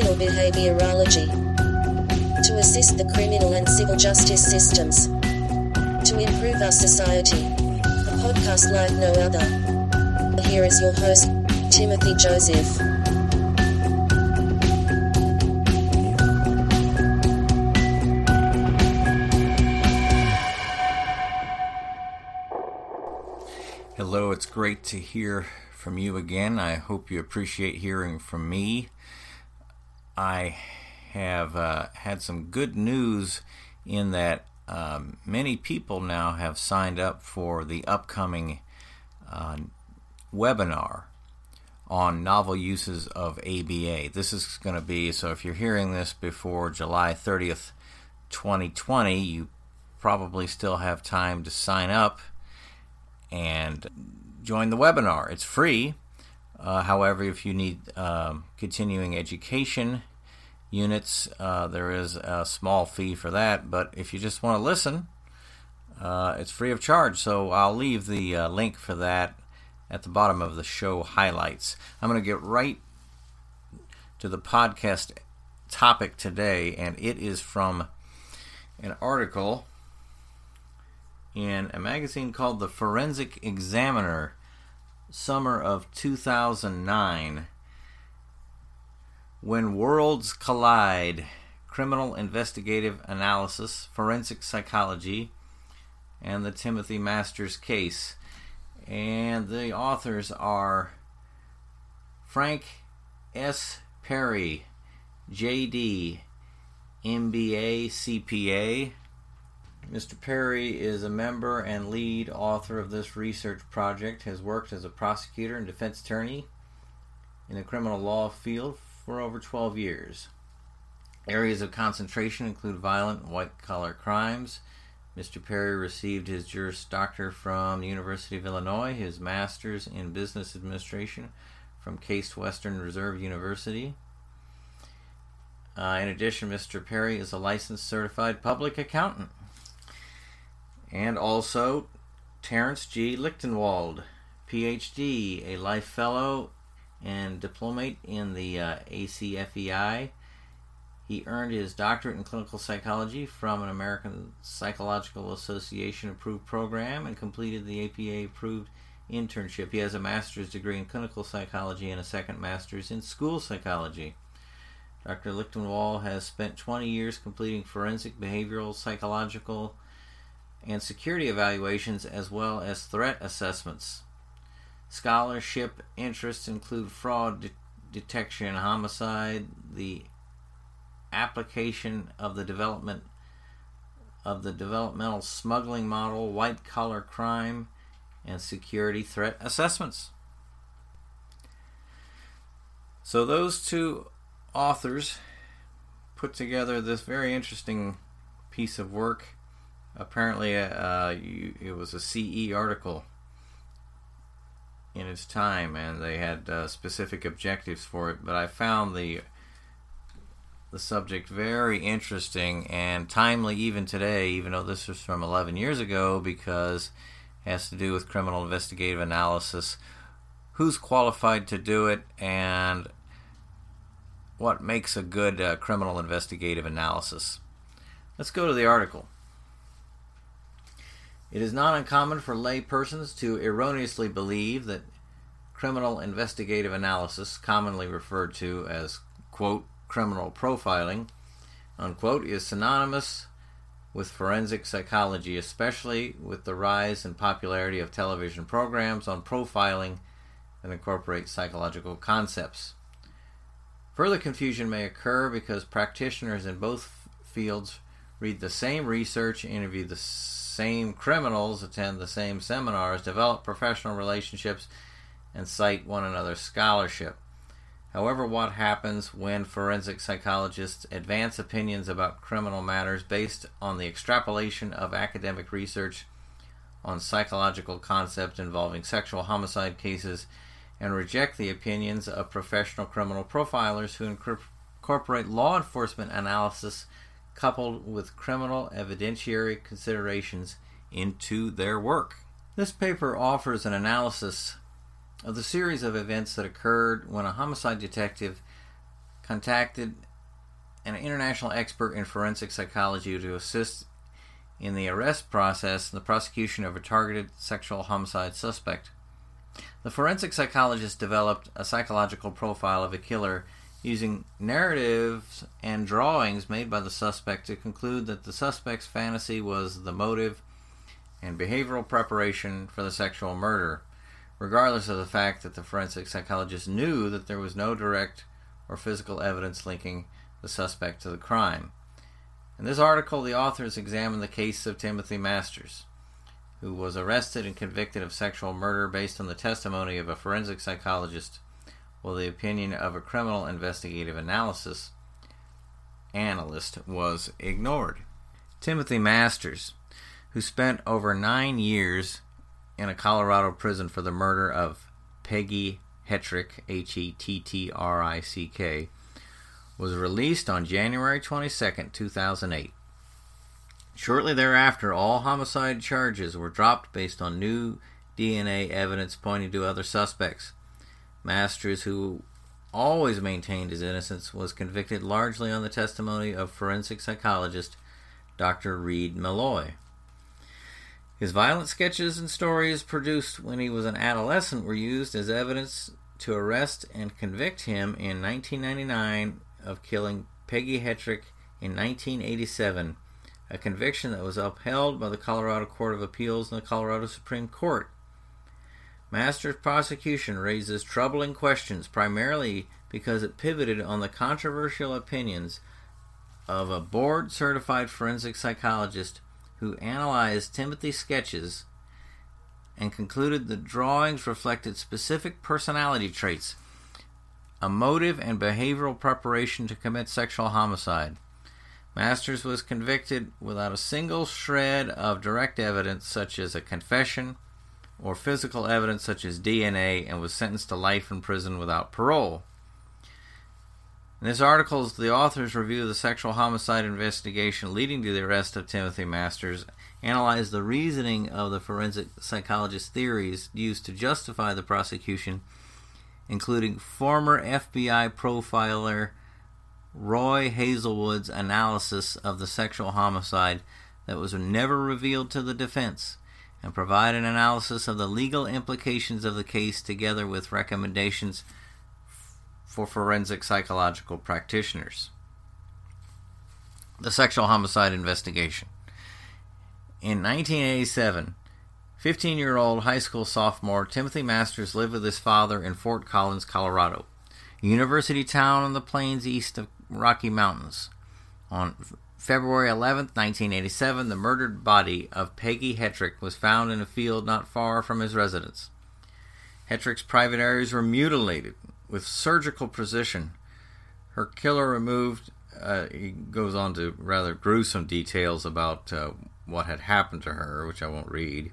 criminal behaviorology. To assist the criminal and civil justice systems. To improve our society. A podcast like no other. Here is your host, Timothy Joseph. Hello, it's great to hear from you again. I hope you appreciate hearing from me. I have uh, had some good news in that um, many people now have signed up for the upcoming uh, webinar on novel uses of ABA. This is going to be so if you're hearing this before July 30th, 2020, you probably still have time to sign up and join the webinar. It's free. Uh, however, if you need um, continuing education units, uh, there is a small fee for that. But if you just want to listen, uh, it's free of charge. So I'll leave the uh, link for that at the bottom of the show highlights. I'm going to get right to the podcast topic today, and it is from an article in a magazine called the Forensic Examiner, summer of 2009. When Worlds Collide Criminal Investigative Analysis, Forensic Psychology, and the Timothy Masters case. And the authors are Frank S. Perry, JD, MBA, CPA, Mr. Perry is a member and lead author of this research project, has worked as a prosecutor and defense attorney in the criminal law field for over 12 years. Areas of concentration include violent white collar crimes. Mr. Perry received his Juris Doctor from the University of Illinois, his Master's in Business Administration from Case Western Reserve University. Uh, in addition, Mr. Perry is a licensed certified public accountant and also Terence G. Lichtenwald, PhD, a life fellow and diplomate in the uh, ACFEI. He earned his doctorate in clinical psychology from an American Psychological Association approved program and completed the APA approved internship. He has a master's degree in clinical psychology and a second master's in school psychology. Dr. Lichtenwald has spent 20 years completing forensic behavioral psychological and security evaluations as well as threat assessments. Scholarship interests include fraud de- detection, homicide, the application of the development of the developmental smuggling model, white collar crime, and security threat assessments. So, those two authors put together this very interesting piece of work apparently uh, you, it was a CE article in its time, and they had uh, specific objectives for it. But I found the the subject very interesting and timely even today, even though this was from 11 years ago, because it has to do with criminal investigative analysis. Who's qualified to do it, and what makes a good uh, criminal investigative analysis? Let's go to the article. It is not uncommon for lay persons to erroneously believe that criminal investigative analysis, commonly referred to as, quote, criminal profiling, unquote, is synonymous with forensic psychology, especially with the rise and popularity of television programs on profiling that incorporate psychological concepts. Further confusion may occur because practitioners in both fields read the same research, interview the same criminals attend the same seminars, develop professional relationships, and cite one another's scholarship. However, what happens when forensic psychologists advance opinions about criminal matters based on the extrapolation of academic research on psychological concepts involving sexual homicide cases and reject the opinions of professional criminal profilers who incorporate law enforcement analysis coupled with criminal evidentiary considerations into their work. This paper offers an analysis of the series of events that occurred when a homicide detective contacted an international expert in forensic psychology to assist in the arrest process and the prosecution of a targeted sexual homicide suspect. The forensic psychologist developed a psychological profile of a killer using narratives and drawings made by the suspect to conclude that the suspect's fantasy was the motive and behavioral preparation for the sexual murder, regardless of the fact that the forensic psychologist knew that there was no direct or physical evidence linking the suspect to the crime. In this article, the authors examine the case of Timothy Masters, who was arrested and convicted of sexual murder based on the testimony of a forensic psychologist while the opinion of a criminal investigative analysis analyst was ignored. Timothy Masters, who spent over nine years in a Colorado prison for the murder of Peggy Hettrick, H E T T R I C K, was released on January 22, 2008. Shortly thereafter, all homicide charges were dropped based on new DNA evidence pointing to other suspects. Masters, who always maintained his innocence, was convicted largely on the testimony of forensic psychologist Dr. Reid Meloy. His violent sketches and stories produced when he was an adolescent were used as evidence to arrest and convict him in 1999 of killing Peggy Hettrick in 1987, a conviction that was upheld by the Colorado Court of Appeals and the Colorado Supreme Court. Masters' prosecution raises troubling questions primarily because it pivoted on the controversial opinions of a board certified forensic psychologist who analyzed Timothy's sketches and concluded the drawings reflected specific personality traits, a motive and behavioral preparation to commit sexual homicide. Masters was convicted without a single shred of direct evidence, such as a confession or physical evidence such as DNA and was sentenced to life in prison without parole. In this article, the authors review the sexual homicide investigation leading to the arrest of Timothy Masters, analyze the reasoning of the forensic psychologist theories used to justify the prosecution, including former FBI profiler Roy Hazelwood's analysis of the sexual homicide that was never revealed to the defense and provide an analysis of the legal implications of the case together with recommendations for forensic psychological practitioners. The sexual homicide investigation. In 1987, 15 year old high school sophomore Timothy Masters lived with his father in Fort Collins, Colorado, a university town on the plains east of Rocky Mountains. On February 11, 1987, the murdered body of Peggy Hettrick was found in a field not far from his residence. Hettrick's private areas were mutilated with surgical precision. Her killer removed, uh, he goes on to rather gruesome details about uh, what had happened to her, which I won't read.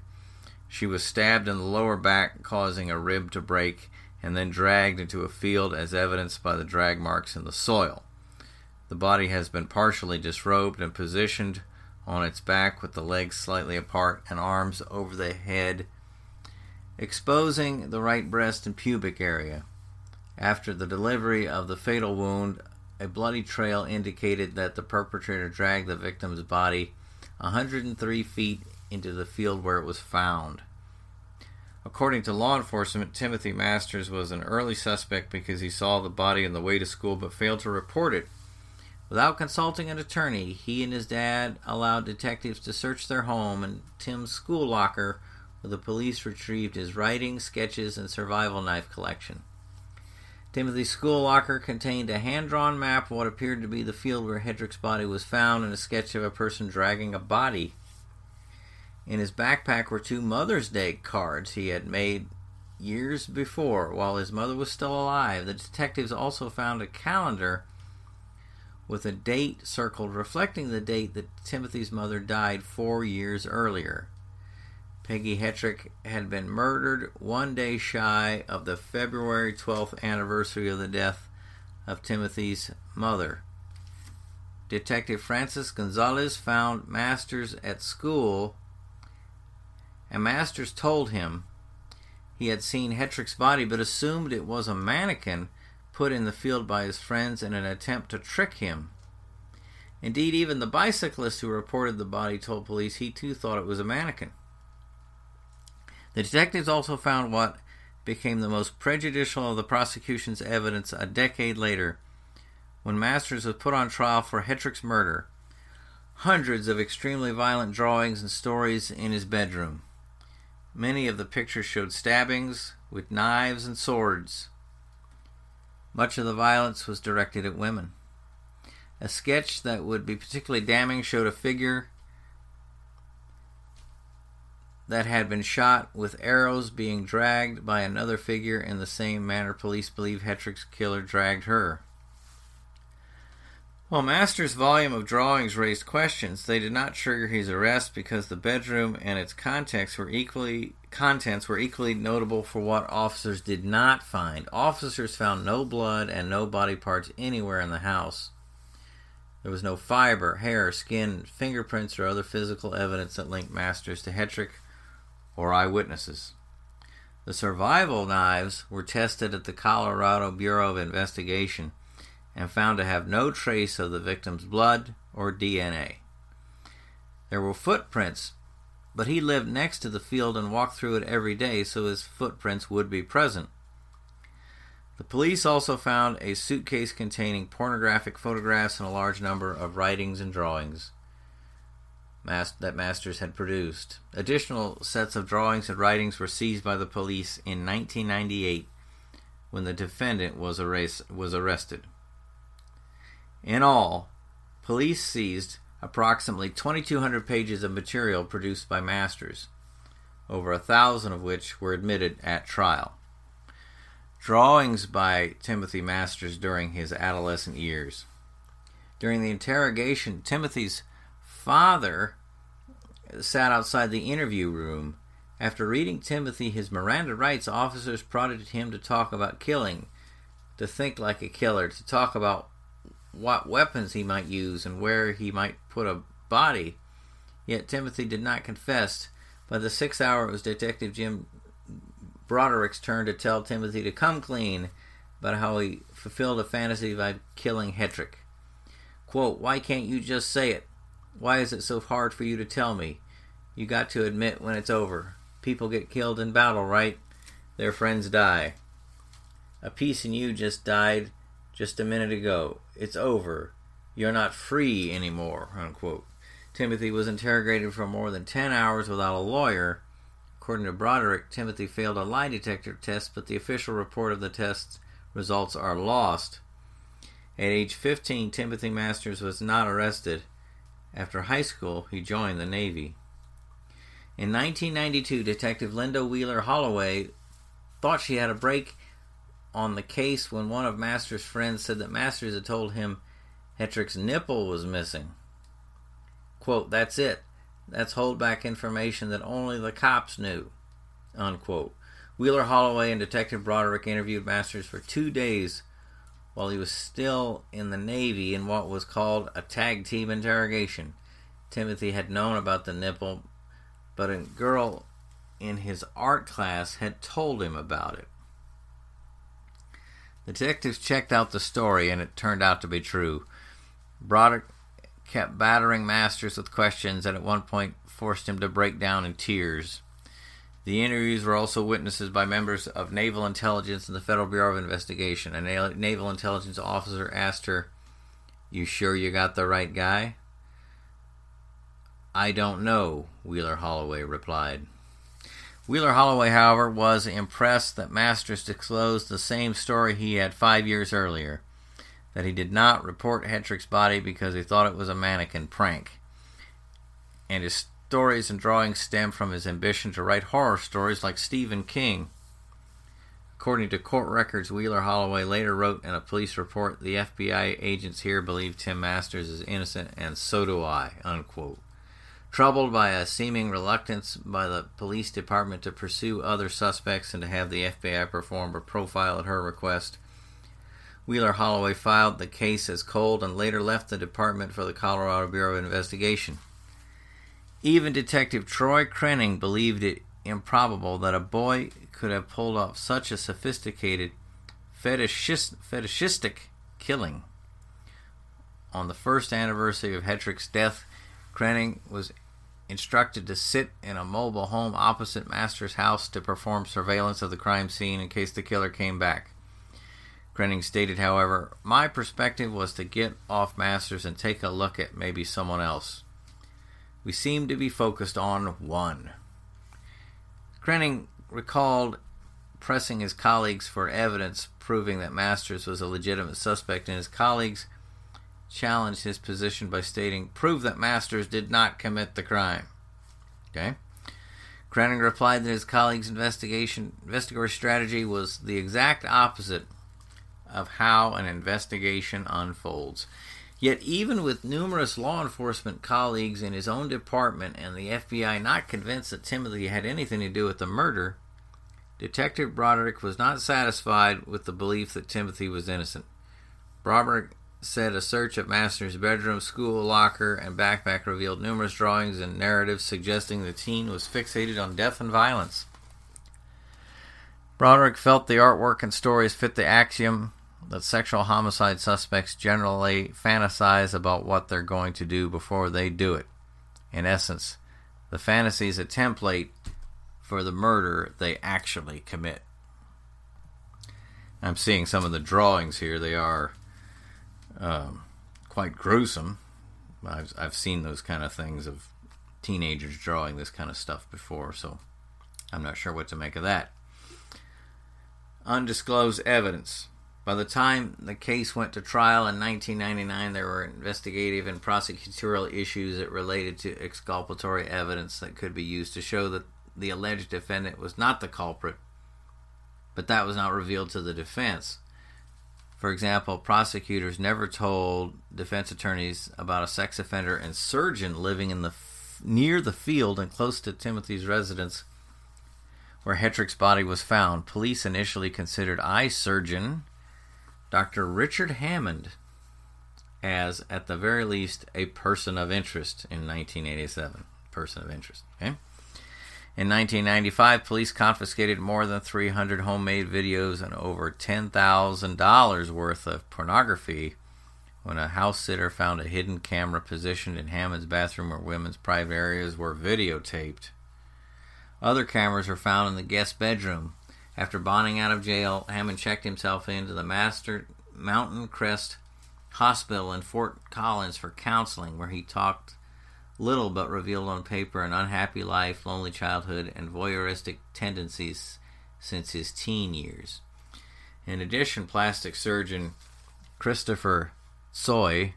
She was stabbed in the lower back, causing a rib to break, and then dragged into a field as evidenced by the drag marks in the soil. The body has been partially disrobed and positioned on its back with the legs slightly apart and arms over the head, exposing the right breast and pubic area. After the delivery of the fatal wound, a bloody trail indicated that the perpetrator dragged the victim's body 103 feet into the field where it was found. According to law enforcement, Timothy Masters was an early suspect because he saw the body on the way to school but failed to report it. Without consulting an attorney, he and his dad allowed detectives to search their home and Tim's school locker, where the police retrieved his writing, sketches, and survival knife collection. Timothy's school locker contained a hand drawn map of what appeared to be the field where Hettrick's body was found and a sketch of a person dragging a body. In his backpack were two Mother's Day cards he had made years before while his mother was still alive. The detectives also found a calendar with a date circled reflecting the date that Timothy's mother died four years earlier. Peggy Hettrick had been murdered one day shy of the February 12th anniversary of the death of Timothy's mother. Detective Francis Gonzalez found Masters at school, and Masters told him he had seen Hettrick's body but assumed it was a mannequin put in the field by his friends in an attempt to trick him. Indeed, even the bicyclist who reported the body told police he too thought it was a mannequin. The detectives also found what became the most prejudicial of the prosecution's evidence a decade later, when Masters was put on trial for Hettrick's murder. Hundreds of extremely violent drawings and stories in his bedroom. Many of the pictures showed stabbings with knives and swords. Much of the violence was directed at women. A sketch that would be particularly damning showed a figure that had been shot with arrows being dragged by another figure in the same manner police believe Hettrick's killer dragged her. While Masters' volume of drawings raised questions, they did not trigger his arrest because the bedroom and its contents were equally contents were equally notable for what officers did not find. Officers found no blood and no body parts anywhere in the house. There was no fiber, hair, skin, fingerprints, or other physical evidence that linked Masters to Hettrick or eyewitnesses. The survival knives were tested at the Colorado Bureau of Investigation and found to have no trace of the victim's blood or DNA. There were footprints, but he lived next to the field and walked through it every day, so his footprints would be present. The police also found a suitcase containing pornographic photographs and a large number of writings and drawings that Masters had produced. Additional sets of drawings and writings were seized by the police in 1998 when the defendant was, erased, was arrested. In all, police seized approximately 2,200 pages of material produced by Masters, over a thousand of which were admitted at trial drawings by Timothy Masters during his adolescent years. During the interrogation, Timothy's father sat outside the interview room. After reading Timothy his Miranda rights, officers prodded him to talk about killing, to think like a killer, to talk about what weapons he might use and where he might put a body. Yet Timothy did not confess. By the sixth hour, it was Detective Jim Broderick's turn to tell Timothy to come clean about how he fulfilled a fantasy by killing Hettrick. Quote, Why can't you just say it? Why is it so hard for you to tell me? You got to admit when it's over. People get killed in battle, right? Their friends die. A piece in you just died just a minute ago. It's over. You're not free anymore. Unquote. Timothy was interrogated for more than 10 hours without a lawyer According to Broderick, Timothy failed a lie detector test, but the official report of the test results are lost. At age 15, Timothy Masters was not arrested. After high school, he joined the Navy. In 1992, Detective Linda Wheeler Holloway thought she had a break on the case when one of Masters' friends said that Masters had told him Hettrick's nipple was missing. Quote, that's it. That's holdback information that only the cops knew. Unquote. Wheeler Holloway and Detective Broderick interviewed Masters for two days while he was still in the Navy in what was called a tag team interrogation. Timothy had known about the nipple, but a girl in his art class had told him about it. Detectives checked out the story, and it turned out to be true. Broderick kept battering Masters with questions and at one point forced him to break down in tears. The interviews were also witnessed by members of Naval Intelligence and the Federal Bureau of Investigation. A Naval Intelligence officer asked her, You sure you got the right guy? I don't know, Wheeler Holloway replied. Wheeler Holloway, however, was impressed that Masters disclosed the same story he had five years earlier that he did not report Hettrick's body because he thought it was a mannequin prank. And his stories and drawings stem from his ambition to write horror stories like Stephen King. According to court records, Wheeler Holloway later wrote in a police report, "The FBI agents here believe Tim Masters is innocent, and so do I." Unquote. Troubled by a seeming reluctance by the police department to pursue other suspects and to have the FBI perform a profile at her request, Wheeler Holloway filed the case as cold and later left the department for the Colorado Bureau of Investigation. Even Detective Troy Krenning believed it improbable that a boy could have pulled off such a sophisticated fetishist, fetishistic killing. On the first anniversary of Hettrick's death, Krenning was instructed to sit in a mobile home opposite Master's house to perform surveillance of the crime scene in case the killer came back. Krenning stated, however, My perspective was to get off Masters and take a look at maybe someone else. We seemed to be focused on one. Krenning recalled pressing his colleagues for evidence proving that Masters was a legitimate suspect, and his colleagues challenged his position by stating, Prove that Masters did not commit the crime. Okay? Krenning replied that his colleagues' investigation investigatory strategy was the exact opposite of how an investigation unfolds. Yet, even with numerous law enforcement colleagues in his own department and the FBI not convinced that Timothy had anything to do with the murder, Detective Broderick was not satisfied with the belief that Timothy was innocent. Broderick said a search of Master's bedroom, school locker, and backpack revealed numerous drawings and narratives suggesting the teen was fixated on death and violence. Broderick felt the artwork and stories fit the axiom that sexual homicide suspects generally fantasize about what they're going to do before they do it. In essence, the fantasy is a template for the murder they actually commit. I'm seeing some of the drawings here. They are um, quite gruesome. I've, I've seen those kind of things of teenagers drawing this kind of stuff before, so I'm not sure what to make of that. Undisclosed evidence. By the time the case went to trial in 1999, there were investigative and prosecutorial issues that related to exculpatory evidence that could be used to show that the alleged defendant was not the culprit, but that was not revealed to the defense. For example, prosecutors never told defense attorneys about a sex offender and surgeon living in the near the field and close to Timothy's residence where Hettrick's body was found. Police initially considered eye surgeon Dr. Richard Hammond as, at the very least, a person of interest in 1987. Person of interest. Okay? In 1995, police confiscated more than 300 homemade videos and over $10,000 worth of pornography when a house sitter found a hidden camera positioned in Hammond's bathroom where women's private areas were videotaped. Other cameras were found in the guest bedroom after bonding out of jail, Hammond checked himself into the Master Mountain Crest Hospital in Fort Collins for counseling, where he talked little but revealed on paper an unhappy life, lonely childhood, and voyeuristic tendencies since his teen years. In addition, plastic surgeon Christopher Tsoi,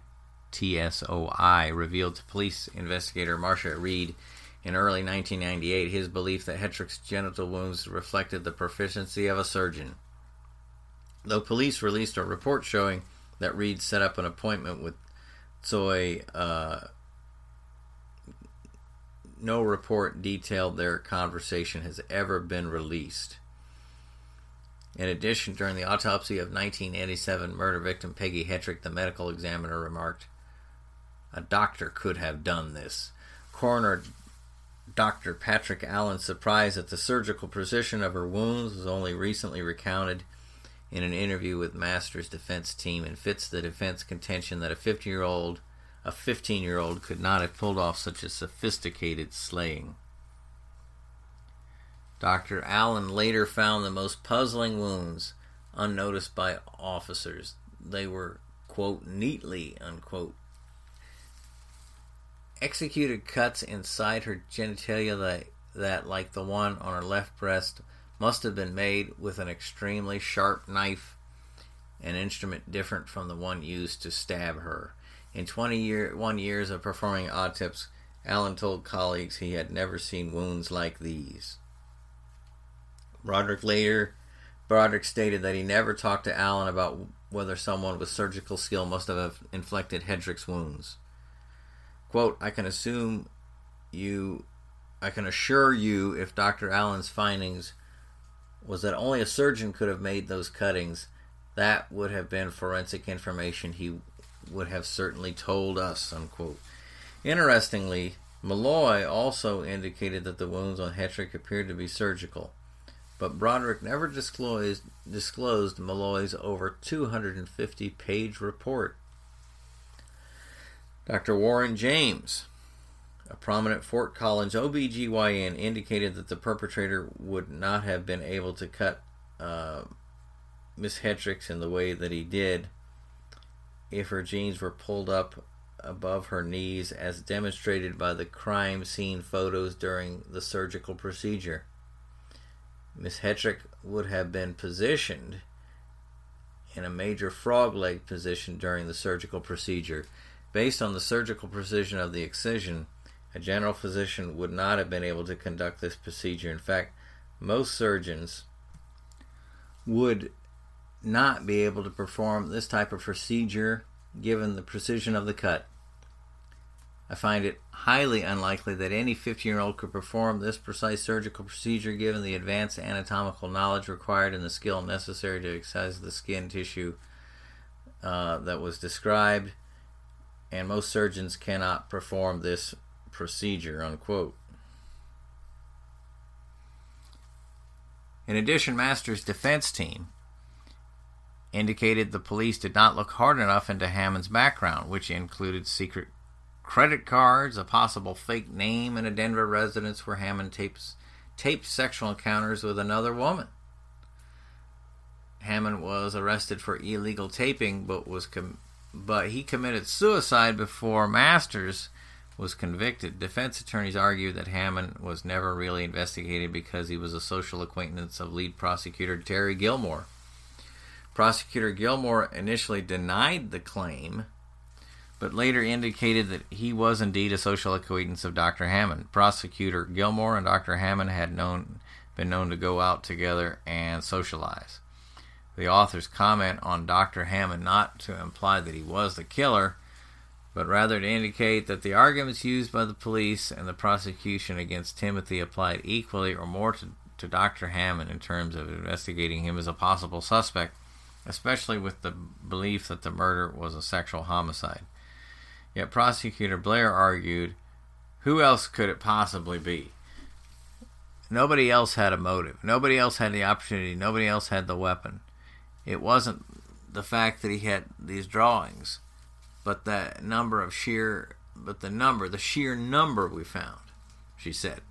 T S O I, revealed to police investigator Marcia Reed in early 1998, his belief that Hettrick's genital wounds reflected the proficiency of a surgeon. Though police released a report showing that Reed set up an appointment with Tsoi, uh, no report detailed their conversation has ever been released. In addition, during the autopsy of 1987 murder victim Peggy Hettrick, the medical examiner remarked, A doctor could have done this. Coroner Dr. Patrick Allen's surprise at the surgical precision of her wounds was only recently recounted in an interview with Masters' defense team and fits the defense contention that a 50-year-old a 15-year-old could not have pulled off such a sophisticated slaying. Dr. Allen later found the most puzzling wounds unnoticed by officers. They were, quote, neatly, unquote, executed cuts inside her genitalia that, that, like the one on her left breast, must have been made with an extremely sharp knife, an instrument different from the one used to stab her. In 21 years of performing autopsies, Allen told colleagues he had never seen wounds like these. Broderick later, Broderick stated that he never talked to Allen about whether someone with surgical skill must have inflicted Hettrick's wounds. Quote, I can assume you, I can assure you if Dr. Allen's findings was that only a surgeon could have made those cuttings, that would have been forensic information he would have certainly told us, unquote. Interestingly, Meloy also indicated that the wounds on Hettrick appeared to be surgical. but Broderick never disclosed, disclosed Meloy's over 250 page report. Dr. Warren James, a prominent Fort Collins OBGYN, indicated that the perpetrator would not have been able to cut uh, Miss Hettrick in the way that he did if her jeans were pulled up above her knees, as demonstrated by the crime scene photos during the surgical procedure. Miss Hettrick would have been positioned in a major frog leg position during the surgical procedure. Based on the surgical precision of the excision, a general physician would not have been able to conduct this procedure. In fact, most surgeons would not be able to perform this type of procedure given the precision of the cut. I find it highly unlikely that any 15 year old could perform this precise surgical procedure given the advanced anatomical knowledge required and the skill necessary to excise the skin tissue uh, that was described, and most surgeons cannot perform this procedure. Unquote. In addition, Masters' defense team indicated the police did not look hard enough into Hammond's background, which included secret credit cards, a possible fake name, and a Denver residence where Hammond tapes, taped sexual encounters with another woman. Hammond was arrested for illegal taping, but was com- but he committed suicide before Masters was convicted. Defense attorneys argued that Hammond was never really investigated because he was a social acquaintance of lead prosecutor Terry Gilmore. Prosecutor Gilmore initially denied the claim but later indicated that he was indeed a social acquaintance of Dr. Hammond. Prosecutor Gilmore and Dr. Hammond had known, been known to go out together and socialize. The authors comment on Dr. Hammond not to imply that he was the killer, but rather to indicate that the arguments used by the police and the prosecution against Timothy applied equally or more to, to Dr. Hammond in terms of investigating him as a possible suspect, especially with the belief that the murder was a sexual homicide. Yet prosecutor Blair argued, who else could it possibly be? Nobody else had a motive. Nobody else had the opportunity. Nobody else had the weapon. It wasn't the fact that he had these drawings, but the number of sheer, but the number, the sheer number we found, she said.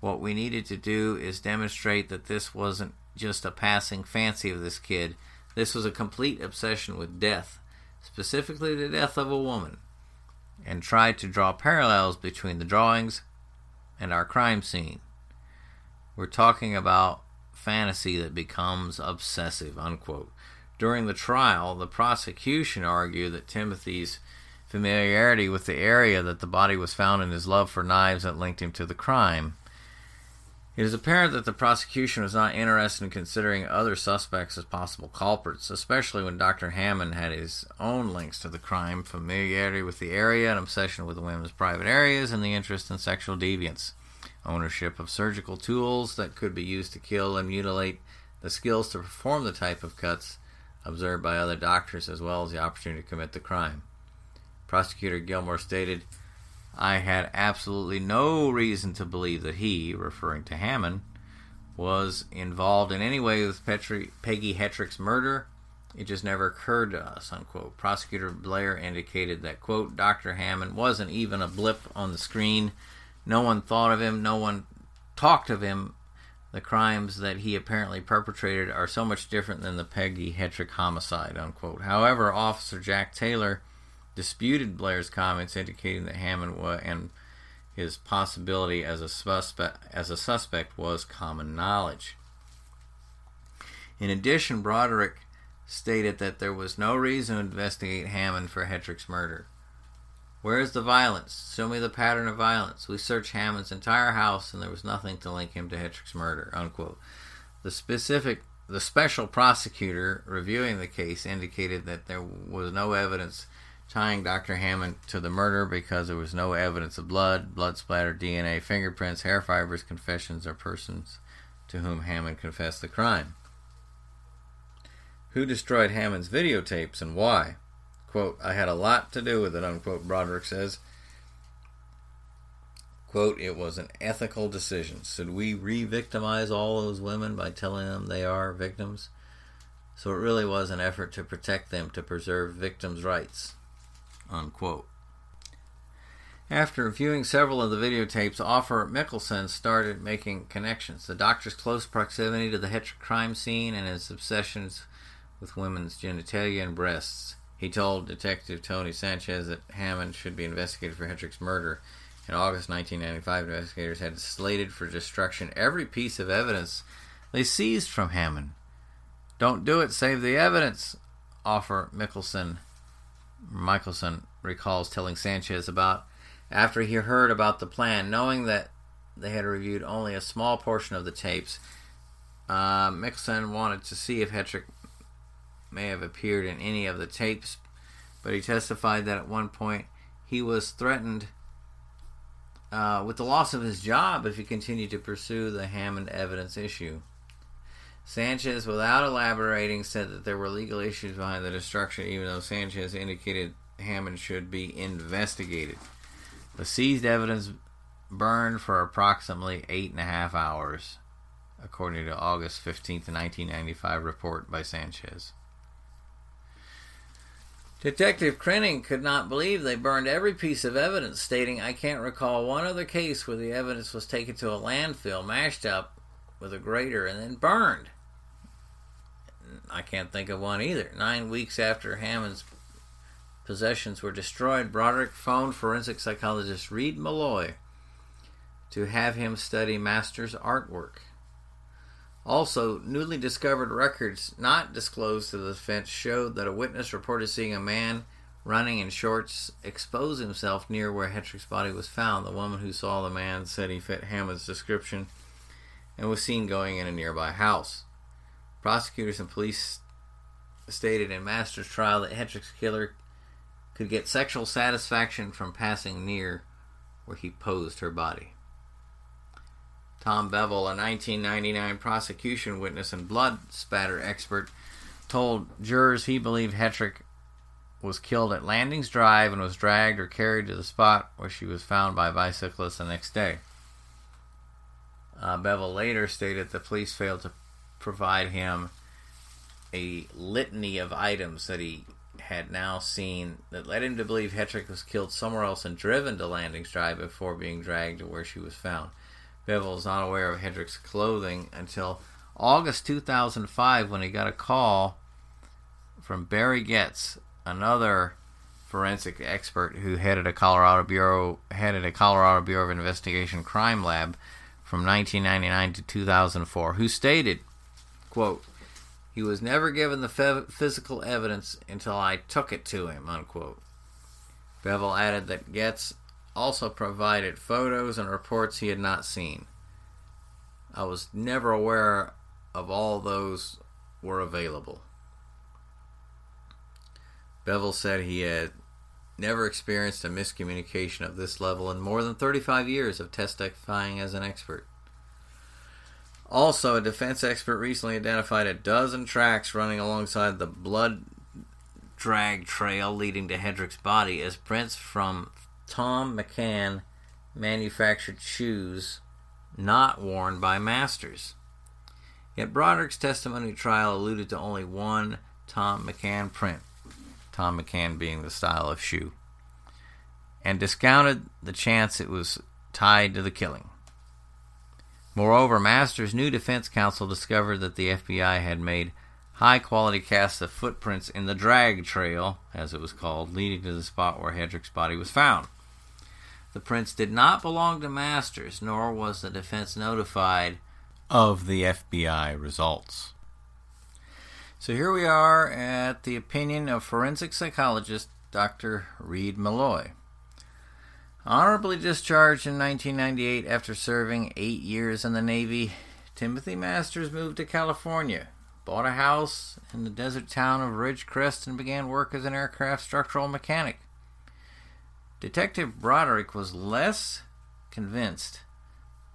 What we needed to do is demonstrate that this wasn't just a passing fancy of this kid. This was a complete obsession with death, specifically the death of a woman and tried to draw parallels between the drawings and our crime scene. We're talking about fantasy that becomes obsessive, unquote. During the trial, the prosecution argued that Timothy's familiarity with the area that the body was found and his love for knives that linked him to the crime it is apparent that the prosecution was not interested in considering other suspects as possible culprits, especially when Dr. Hammond had his own links to the crime, familiarity with the area, an obsession with women's private areas, and the interest in sexual deviance, ownership of surgical tools that could be used to kill and mutilate, the skills to perform the type of cuts observed by other doctors, as well as the opportunity to commit the crime. Prosecutor Gilmore stated, I had absolutely no reason to believe that he, referring to Hammond, was involved in any way with Petri, Peggy Hettrick's murder. It just never occurred to us, unquote. Prosecutor Blair indicated that, quote, Dr. Hammond wasn't even a blip on the screen. No one thought of him. No one talked of him. The crimes that he apparently perpetrated are so much different than the Peggy Hettrick homicide, unquote. However, Officer Jack Taylor disputed Blair's comments indicating that Hammond and his possibility as a suspect as a suspect was common knowledge. In addition, Broderick stated that there was no reason to investigate Hammond for Hettrick's murder. Where is the violence? Show me the pattern of violence. We searched Hammond's entire house and there was nothing to link him to Hettrick's murder. Unquote. The specific the special prosecutor reviewing the case indicated that there was no evidence tying Dr. Hammond to the murder because there was no evidence of blood, blood splatter, DNA, fingerprints, hair fibers, confessions, or persons to whom Hammond confessed the crime. Who destroyed Hammond's videotapes and why? Quote, I had a lot to do with it, unquote, Broderick says. Quote, it was an ethical decision. Should we re victimize all those women by telling them they are victims? So it really was an effort to protect them, to preserve victims' rights. Unquote. After viewing several of the videotapes, Offer Mickelson started making connections. The doctor's close proximity to the Hettrick crime scene and his obsessions with women's genitalia and breasts. He told Detective Tony Sanchez that Hammond should be investigated for Hettrick's murder. In August 1995, investigators had slated for destruction every piece of evidence they seized from Hammond. Don't do it, save the evidence, Offer Mickelson. Michelson recalls telling Sanchez about after he heard about the plan, knowing that they had reviewed only a small portion of the tapes. Uh, Mickelson wanted to see if Hettrick may have appeared in any of the tapes, but he testified that at one point he was threatened uh, with the loss of his job if he continued to pursue the Hammond evidence issue. Sanchez, without elaborating, said that there were legal issues behind the destruction, even though Sanchez indicated Hammond should be investigated. The seized evidence burned for approximately eight and a half hours, according to August 15, 1995 report by Sanchez. Detective Krenning could not believe they burned every piece of evidence, stating, I can't recall one other case where the evidence was taken to a landfill, mashed up with a grater, and then burned. I can't think of one either. Nine weeks after Hammond's possessions were destroyed, Broderick phoned forensic psychologist Reid Meloy to have him study Master's artwork. Also, newly discovered records not disclosed to the defense showed that a witness reported seeing a man running in shorts expose himself near where Hettrick's body was found. The woman who saw the man said he fit Hammond's description and was seen going in a nearby house. Prosecutors and police stated in Master's trial that Hettrick's killer could get sexual satisfaction from passing near where he posed her body. Tom Bevel, a 1999 prosecution witness and blood spatter expert, told jurors he believed Hettrick was killed at Landings Drive and was dragged or carried to the spot where she was found by bicyclists the next day. Uh, Bevel later stated the police failed to provide him a litany of items that he had now seen that led him to believe Hettrick was killed somewhere else and driven to Landings Drive before being dragged to where she was found. Bevel is not aware of Hettrick's clothing until August 2005 when he got a call from Barry Getz, another forensic expert who headed a Colorado Bureau headed a Colorado Bureau of Investigation crime lab from 1999 to 2004, who stated, quote, he was never given the physical evidence until I took it to him, unquote. Bevel added that Getz also provided photos and reports he had not seen. I was never aware of all those were available. Bevel said he had never experienced a miscommunication of this level in more than 35 years of testifying as an expert. Also, a defense expert recently identified a dozen tracks running alongside the blood drag trail leading to Hettrick's body as prints from Thom McAn manufactured shoes not worn by masters. Yet Broderick's testimony trial alluded to only one Thom McAn print, Thom McAn being the style of shoe, and discounted the chance it was tied to the killing. Moreover, Masters' new defense counsel discovered that the FBI had made high quality casts of footprints in the drag trail, as it was called, leading to the spot where Hettrick's body was found. The prints did not belong to Masters, nor was the defense notified of the FBI results. So here we are at the opinion of forensic psychologist Dr. Reid Meloy. Honorably discharged in 1998 after serving eight years in the Navy, Timothy Masters moved to California, bought a house in the desert town of Ridgecrest, and began work as an aircraft structural mechanic. Detective Broderick was less convinced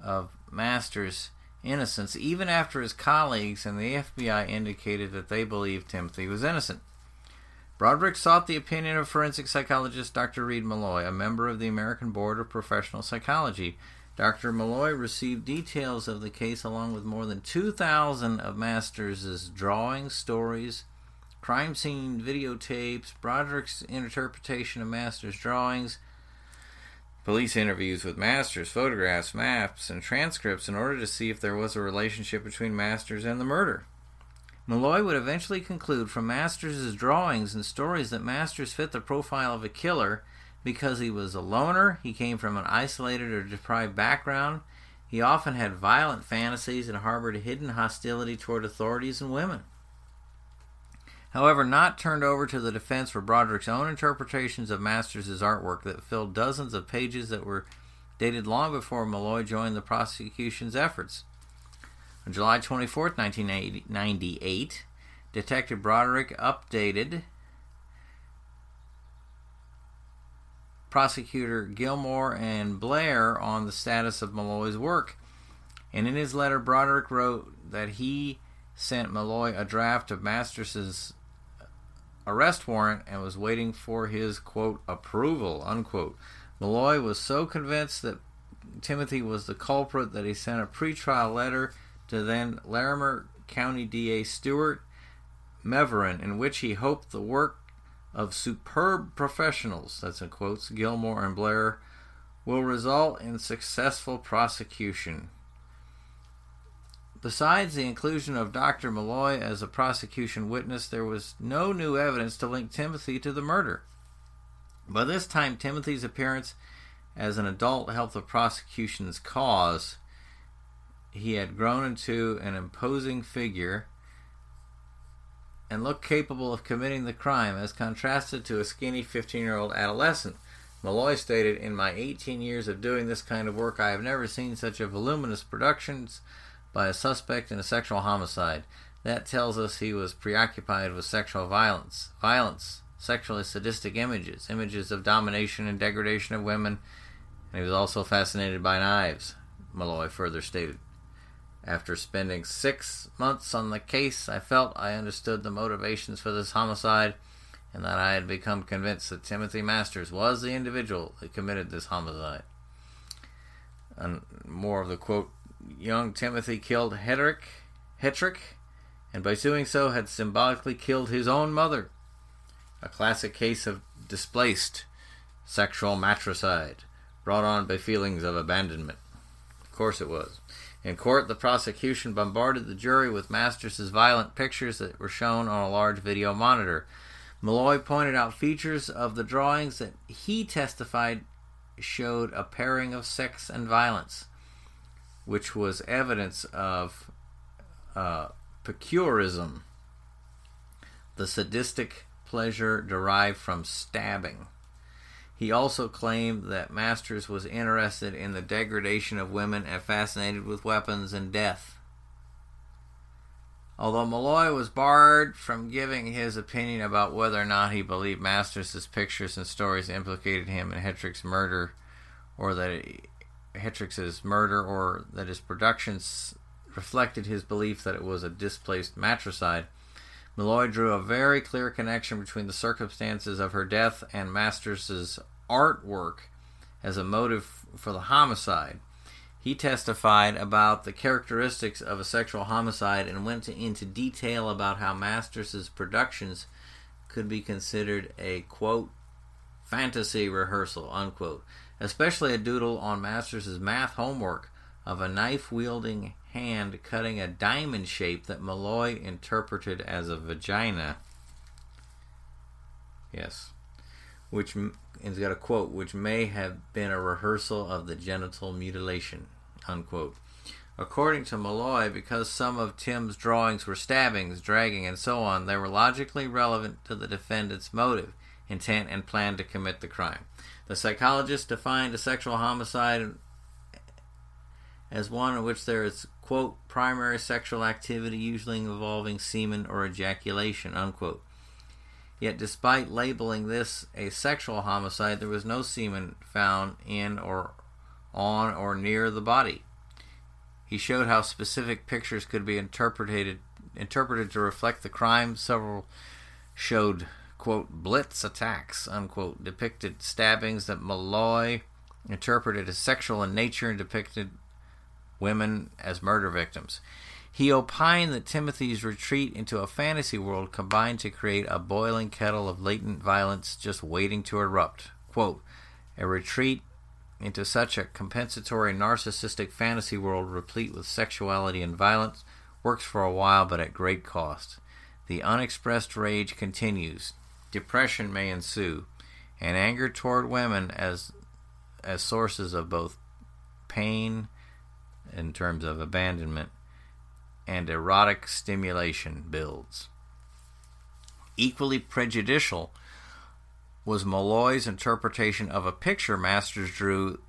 of Masters' innocence even after his colleagues and the FBI indicated that they believed Timothy was innocent. Broderick sought the opinion of forensic psychologist Dr. Reid Meloy, a member of the American Board of Professional Psychology. Dr. Meloy received details of the case along with more than 2,000 of Masters' drawings, stories, crime scene videotapes, Broderick's interpretation of Masters' drawings, police interviews with Masters, photographs, maps, and transcripts in order to see if there was a relationship between Masters and the murder. Meloy would eventually conclude from Masters' drawings and stories that Masters fit the profile of a killer because he was a loner, he came from an isolated or deprived background, he often had violent fantasies and harbored hidden hostility toward authorities and women. However, not turned over to the defense were Broderick's own interpretations of Masters' artwork that filled dozens of pages that were dated long before Meloy joined the prosecution's efforts. On July 24, 1998, Detective Broderick updated prosecutor Gilmore and Blair on the status of Meloy's work. And in his letter, Broderick wrote that he sent Meloy a draft of Masters' arrest warrant and was waiting for his quote approval unquote. Meloy was so convinced that Timothy was the culprit that he sent a pretrial letter to then Larimer County DA Stewart Meverin, in which he hoped the work of superb professionals, that's in quotes, Gilmore and Blair, will result in successful prosecution. Besides the inclusion of Dr. Meloy as a prosecution witness, there was no new evidence to link Timothy to the murder. By this time, Timothy's appearance as an adult helped the prosecution's cause he had grown into an imposing figure and looked capable of committing the crime as contrasted to a skinny 15 year old adolescent. Meloy stated, In my 18 years of doing this kind of work, I have never seen such a voluminous productions by a suspect in a sexual homicide. That tells us he was preoccupied with sexual violence, violence, sexually sadistic images, images of domination and degradation of women, and he was also fascinated by knives, Meloy further stated. After spending six months on the case, I felt I understood the motivations for this homicide and that I had become convinced that Timothy Masters was the individual that committed this homicide. And more of the quote Young Timothy killed Hettrick, Hettrick, and by doing so had symbolically killed his own mother. A classic case of displaced sexual matricide brought on by feelings of abandonment. Of course it was. In court, the prosecution bombarded the jury with Masters' violent pictures that were shown on a large video monitor. Meloy pointed out features of the drawings that he testified showed a pairing of sex and violence, which was evidence of uh, the sadistic pleasure derived from stabbing. He also claimed that Masters was interested in the degradation of women and fascinated with weapons and death. Although Meloy was barred from giving his opinion about whether or not he believed Masters' pictures and stories implicated him in Hettrick's murder, or that Hettrick's murder, or that his productions reflected his belief that it was a displaced matricide, Meloy drew a very clear connection between the circumstances of her death and Masters' artwork as a motive for the homicide. He testified about the characteristics of a sexual homicide and went to, into detail about how Masters' productions could be considered a quote fantasy rehearsal unquote, especially a doodle on Masters' math homework of a knife wielding hand cutting a diamond shape that Meloy interpreted as a vagina. Yes. Which and he's got a quote, which may have been a rehearsal of the genital mutilation. Unquote. According to Meloy, because some of Tim's drawings were stabbings, dragging, and so on, they were logically relevant to the defendant's motive, intent, and plan to commit the crime. The psychologist defined a sexual homicide as one in which there is, quote, primary sexual activity usually involving semen or ejaculation, unquote. Yet, despite labeling this a sexual homicide, there was no semen found in or on or near the body. He showed how specific pictures could be interpreted interpreted to reflect the crime. Several showed quote, blitz attacks, unquote, depicted stabbings that Meloy interpreted as sexual in nature and depicted women as murder victims. He opined that Timothy's retreat into a fantasy world combined to create a boiling kettle of latent violence just waiting to erupt. Quote, a retreat into such a compensatory narcissistic fantasy world replete with sexuality and violence works for a while but at great cost. The unexpressed rage continues. Depression may ensue, and anger toward women as as sources of both pain in terms of abandonment and erotic stimulation builds. Equally prejudicial was Meloy's interpretation of a picture Masters drew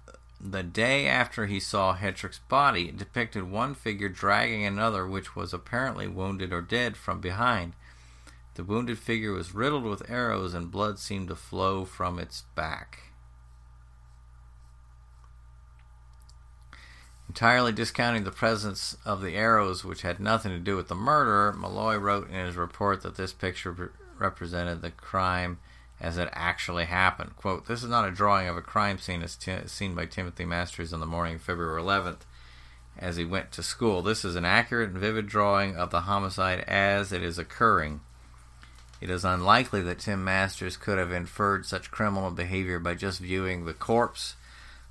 the day after he saw Hettrick's body. It depicted one figure dragging another, which was apparently wounded or dead, from behind. The wounded figure was riddled with arrows, and blood seemed to flow from its back. Entirely discounting the presence of the arrows, which had nothing to do with the murder, Meloy wrote in his report that this picture represented the crime as it actually happened. Quote, This is not a drawing of a crime scene as t- seen by Timothy Masters on the morning of February 11th as he went to school. This is an accurate and vivid drawing of the homicide as it is occurring. It is unlikely that Tim Masters could have inferred such criminal behavior by just viewing the corpse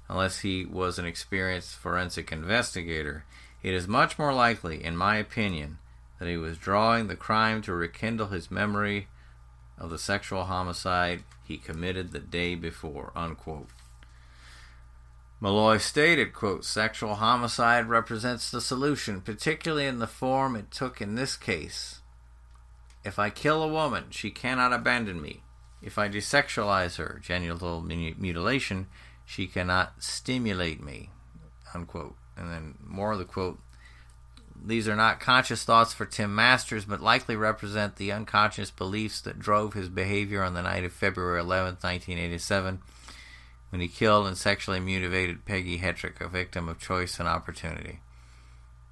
unless he was an experienced forensic investigator. It is much more likely, in my opinion, that he was drawing the crime to rekindle his memory of the sexual homicide he committed the day before. Unquote. Meloy stated, quote, sexual homicide represents the solution, particularly in the form it took in this case. If I kill a woman, she cannot abandon me. If I desexualize her, genital mutilation, she cannot stimulate me. Unquote. And then more of the quote these are not conscious thoughts for Tim Masters, but likely represent the unconscious beliefs that drove his behavior on the night of February 11, 1987, when he killed and sexually mutilated Peggy Hettrick, a victim of choice and opportunity.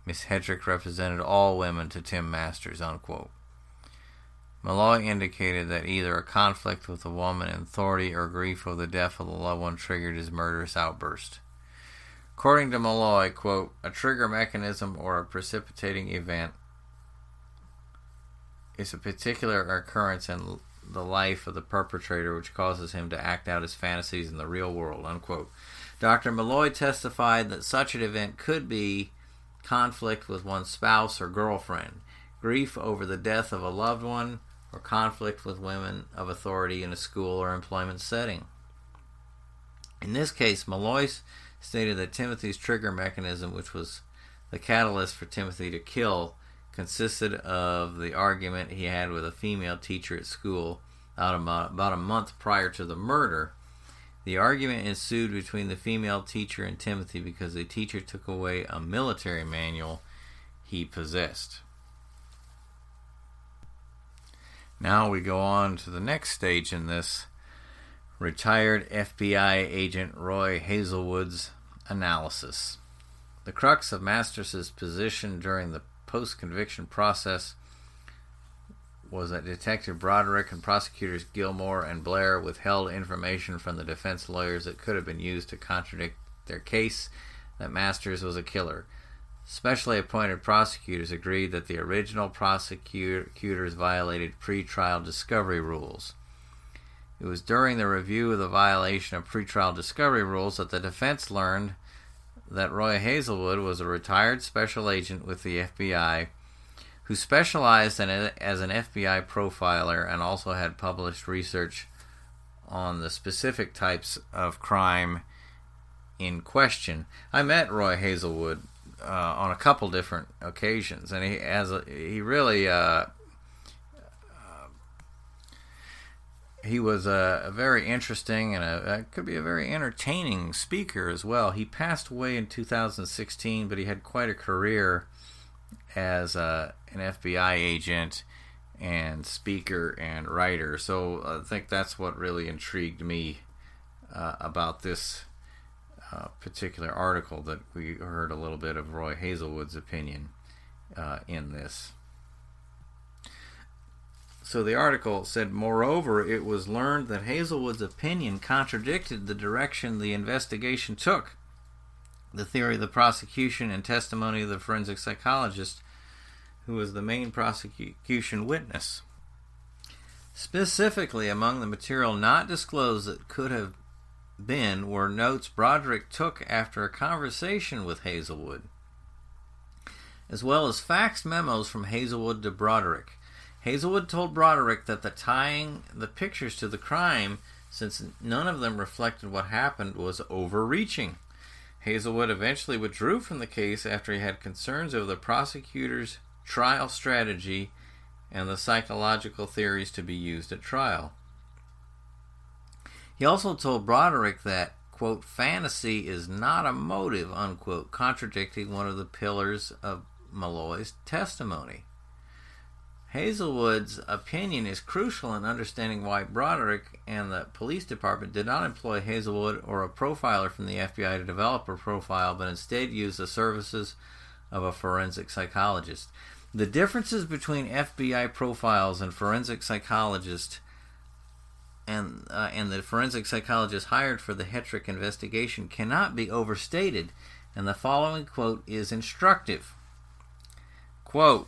Miss Hettrick represented all women to Tim Masters. Unquote. Meloy indicated that either a conflict with a woman in authority or grief over the death of the loved one triggered his murderous outburst. According to Meloy, quote, a trigger mechanism or a precipitating event is a particular occurrence in the life of the perpetrator which causes him to act out his fantasies in the real world, unquote. Dr. Meloy testified that such an event could be conflict with one's spouse or girlfriend, grief over the death of a loved one, or conflict with women of authority in a school or employment setting. In this case, Meloy's stated that Timothy's trigger mechanism, which was the catalyst for Timothy to kill, consisted of the argument he had with a female teacher at school about a month prior to the murder. The argument ensued between the female teacher and Timothy because the teacher took away a military manual he possessed. Now we go on to the next stage in this retired FBI agent Roy Hazelwood's analysis. The crux of Masters' position during the post conviction process was that Detective Broderick and prosecutors Gilmore and Blair withheld information from the defense lawyers that could have been used to contradict their case that Masters was a killer. Specially appointed prosecutors agreed that the original prosecutors violated pretrial discovery rules. It was during the review of the violation of pretrial discovery rules that the defense learned that Roy Hazelwood was a retired special agent with the FBI who specialized in it as an FBI profiler and also had published research on the specific types of crime in question. I met Roy Hazelwood uh, on a couple different occasions, and he has a, he really uh, he was a, a, very interesting and a, a, could be a very entertaining speaker as well. He passed away in 2016, but he had quite a career as a, an FBI agent and speaker and writer. So I think that's what really intrigued me uh, about this uh, particular article that we heard a little bit of Roy Hazelwood's opinion uh, in this. so the article said, moreover, it was learned that Hazelwood's opinion contradicted the direction the investigation took. The theory of the prosecution and testimony of the forensic psychologist, who was the main prosecution witness. Specifically, among the material not disclosed that could have been were notes Broderick took after a conversation with Hazelwood, as well as fax memos from Hazelwood to Broderick. Hazelwood told Broderick that the tying the pictures to the crime, since none of them reflected what happened, was overreaching. Hazelwood eventually withdrew from the case after he had concerns over the prosecutor's trial strategy and the psychological theories to be used at trial. He also told Broderick that, quote, fantasy is not a motive, unquote, contradicting one of the pillars of Meloy's testimony. Hazelwood's opinion is crucial in understanding why Broderick and the police department did not employ Hazelwood or a profiler from the FBI to develop a profile, but instead used the services of a forensic psychologist. The differences between FBI profiles and forensic psychologists and uh, and the forensic psychologist hired for the Hettrick investigation cannot be overstated, and the following quote is instructive. Quote,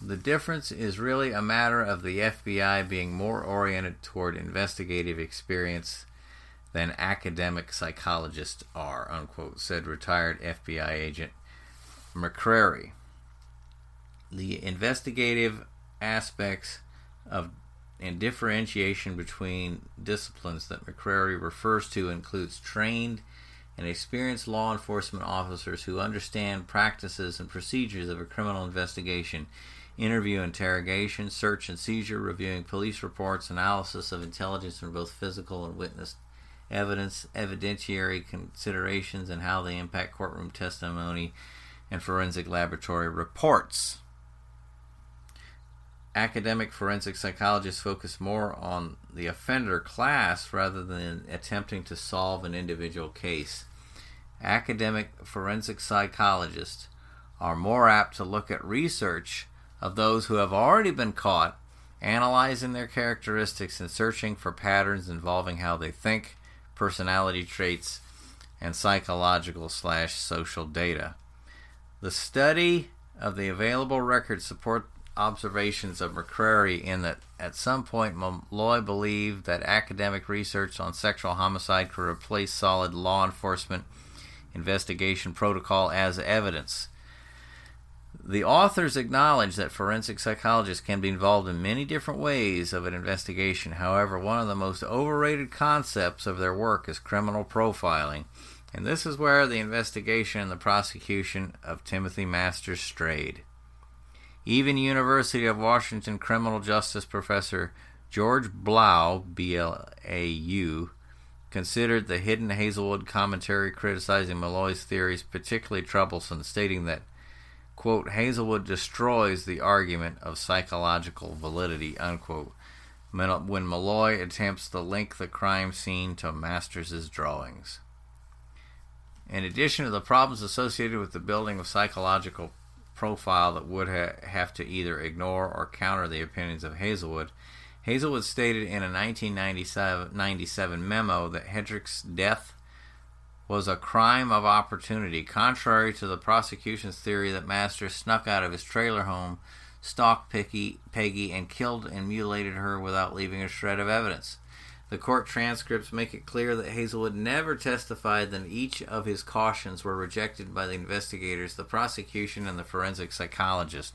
the difference is really a matter of the FBI being more oriented toward investigative experience than academic psychologists are, unquote, said retired FBI agent McCrary the investigative aspects of and differentiation between disciplines that McCrary refers to includes trained and experienced law enforcement officers who understand practices and procedures of a criminal investigation, interview, interrogation, search and seizure, reviewing police reports, analysis of intelligence from both physical and witness evidence, evidentiary considerations, and how they impact courtroom testimony and forensic laboratory reports academic forensic psychologists focus more on the offender class rather than attempting to solve an individual case. Academic forensic psychologists are more apt to look at research of those who have already been caught, analyzing their characteristics and searching for patterns involving how they think, personality traits, and psychological slash social data. The study of the available records support observations of McCrary in that at some point Meloy believed that academic research on sexual homicide could replace solid law enforcement investigation protocol as evidence. The authors acknowledge that forensic psychologists can be involved in many different ways of an investigation. However, one of the most overrated concepts of their work is criminal profiling, and this is where the investigation and the prosecution of Timothy Masters strayed. Even University of Washington criminal justice professor George Blau, B-L-A-U, considered the hidden Hazelwood commentary criticizing Meloy's theories particularly troublesome, stating that, quote, Hazelwood destroys the argument of psychological validity, unquote, when Meloy attempts to link the crime scene to Masters' drawings. In addition to the problems associated with the building of psychological profile that would ha- have to either ignore or counter the opinions of Hazelwood. Hazelwood stated in a 1997 memo that Hettrick's death was a crime of opportunity, contrary to the prosecution's theory that Masters snuck out of his trailer home, stalked Peggy, Peggy and killed and mutilated her without leaving a shred of evidence. The court transcripts make it clear that Hazelwood never testified that each of his cautions were rejected by the investigators, the prosecution, and the forensic psychologist.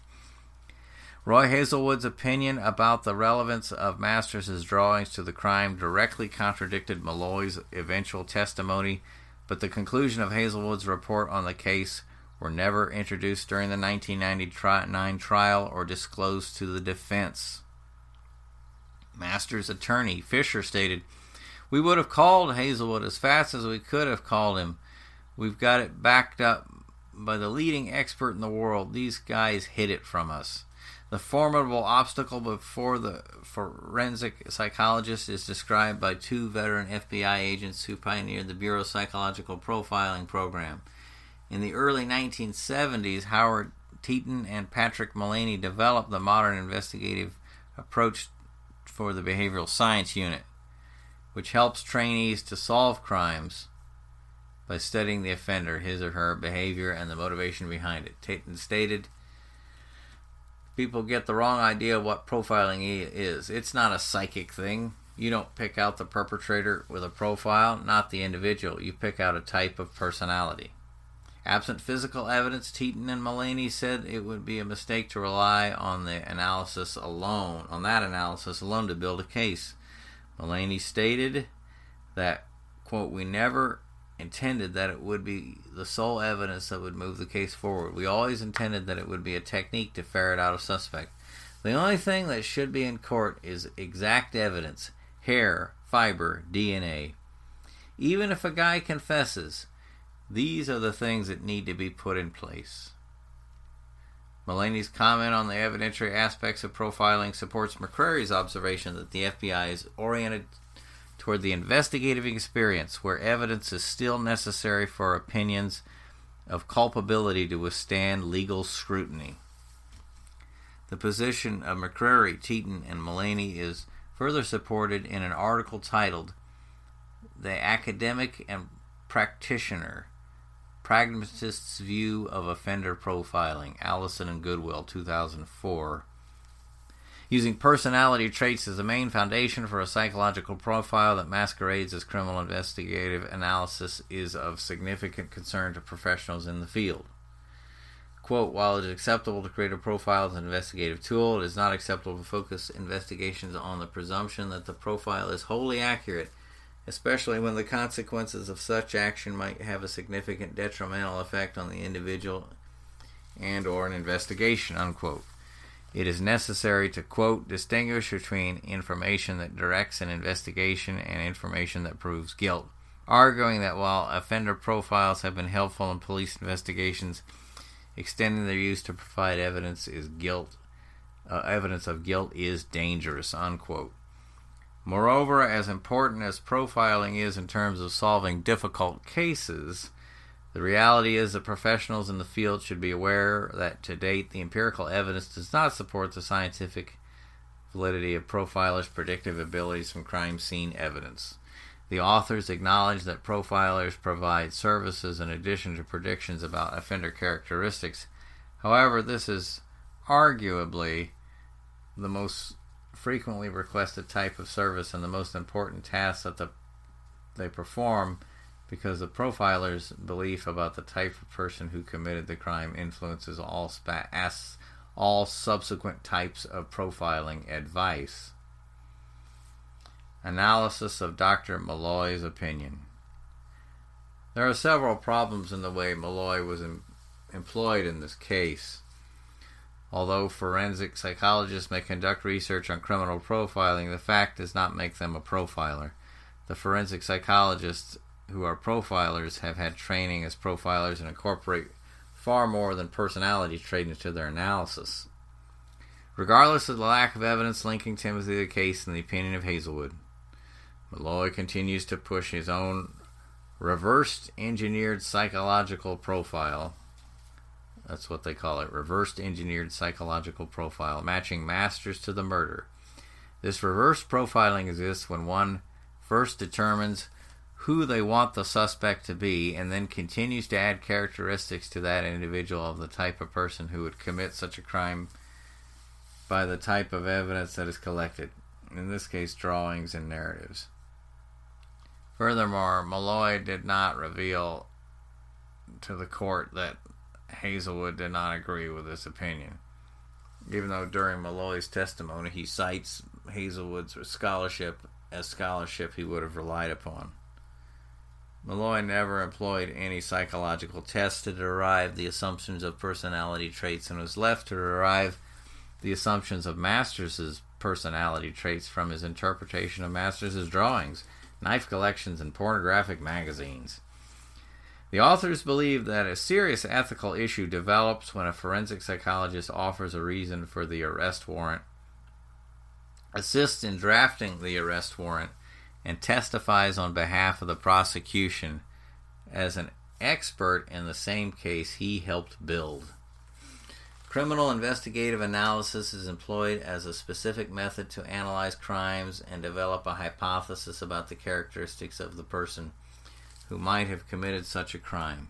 Roy Hazelwood's opinion about the relevance of Masters' drawings to the crime directly contradicted Meloy's eventual testimony, but the conclusion of Hazelwood's report on the case were never introduced during the 1999 trial or disclosed to the defense. Master's attorney, Fisher, stated, We would have called Hazelwood as fast as we could have called him. We've got it backed up by the leading expert in the world. These guys hid it from us. The formidable obstacle before the forensic psychologist is described by two veteran FBI agents who pioneered the Bureau's psychological profiling program. In the early 1970s, Howard Teten and Patrick Mullaney developed the modern investigative approach for the Behavioral Science Unit, which helps trainees to solve crimes by studying the offender, his or her behavior, and the motivation behind it. Tatum stated, People get the wrong idea of what profiling is. It's not a psychic thing. You don't pick out the perpetrator with a profile, not the individual. You pick out a type of personality. Absent physical evidence, Teten and Mullaney said it would be a mistake to rely on the analysis alone, on that analysis alone to build a case. Mullaney stated that, quote, we never intended that it would be the sole evidence that would move the case forward. We always intended that it would be a technique to ferret out a suspect. The only thing that should be in court is exact evidence hair, fiber, DNA. Even if a guy confesses, these are the things that need to be put in place. Mullaney's comment on the evidentiary aspects of profiling supports McCrary's observation that the FBI is oriented toward the investigative experience where evidence is still necessary for opinions of culpability to withstand legal scrutiny. The position of McCrary, Teten, and Mullaney is further supported in an article titled The Academic and Practitioner Pragmatist's View of Offender Profiling, Allison and Goodwill, 2004. Using personality traits as the main foundation for a psychological profile that masquerades as criminal investigative analysis is of significant concern to professionals in the field. Quote, while it is acceptable to create a profile as an investigative tool, it is not acceptable to focus investigations on the presumption that the profile is wholly accurate especially when the consequences of such action might have a significant detrimental effect on the individual and or an investigation unquote. It is necessary to quote distinguish between information that directs an investigation and information that proves guilt arguing that while offender profiles have been helpful in police investigations extending their use to provide evidence is guilt uh, evidence of guilt is dangerous unquote Moreover, as important as profiling is in terms of solving difficult cases, the reality is that professionals in the field should be aware that to date the empirical evidence does not support the scientific validity of profilers' predictive abilities from crime scene evidence. The authors acknowledge that profilers provide services in addition to predictions about offender characteristics. However, this is arguably the most frequently requested type of service and the most important tasks that the, they perform because the profiler's belief about the type of person who committed the crime influences all spa- all subsequent types of profiling advice. Analysis of Dr. Meloy's opinion. There are several problems in the way Meloy was em- employed in this case. Although forensic psychologists may conduct research on criminal profiling, the fact does not make them a profiler. The forensic psychologists who are profilers have had training as profilers and incorporate far more than personality trait into their analysis. Regardless of the lack of evidence linking Timothy to the case in the opinion of Hazelwood, Meloy continues to push his own reversed engineered psychological profile that's what they call it. Reversed engineered psychological profile, matching masters to the murder. This reverse profiling exists when one first determines who they want the suspect to be and then continues to add characteristics to that individual of the type of person who would commit such a crime by the type of evidence that is collected, in this case, drawings and narratives. Furthermore, Meloy did not reveal to the court that Hazelwood did not agree with this opinion. Even though during Meloy's testimony he cites Hazelwood's scholarship as scholarship he would have relied upon. Meloy never employed any psychological tests to derive the assumptions of personality traits and was left to derive the assumptions of Masters' personality traits from his interpretation of Masters' drawings, knife collections, and pornographic magazines. The authors believe that a serious ethical issue develops when a forensic psychologist offers a reason for the arrest warrant, assists in drafting the arrest warrant, and testifies on behalf of the prosecution as an expert in the same case he helped build. Criminal investigative analysis is employed as a specific method to analyze crimes and develop a hypothesis about the characteristics of the person who might have committed such a crime.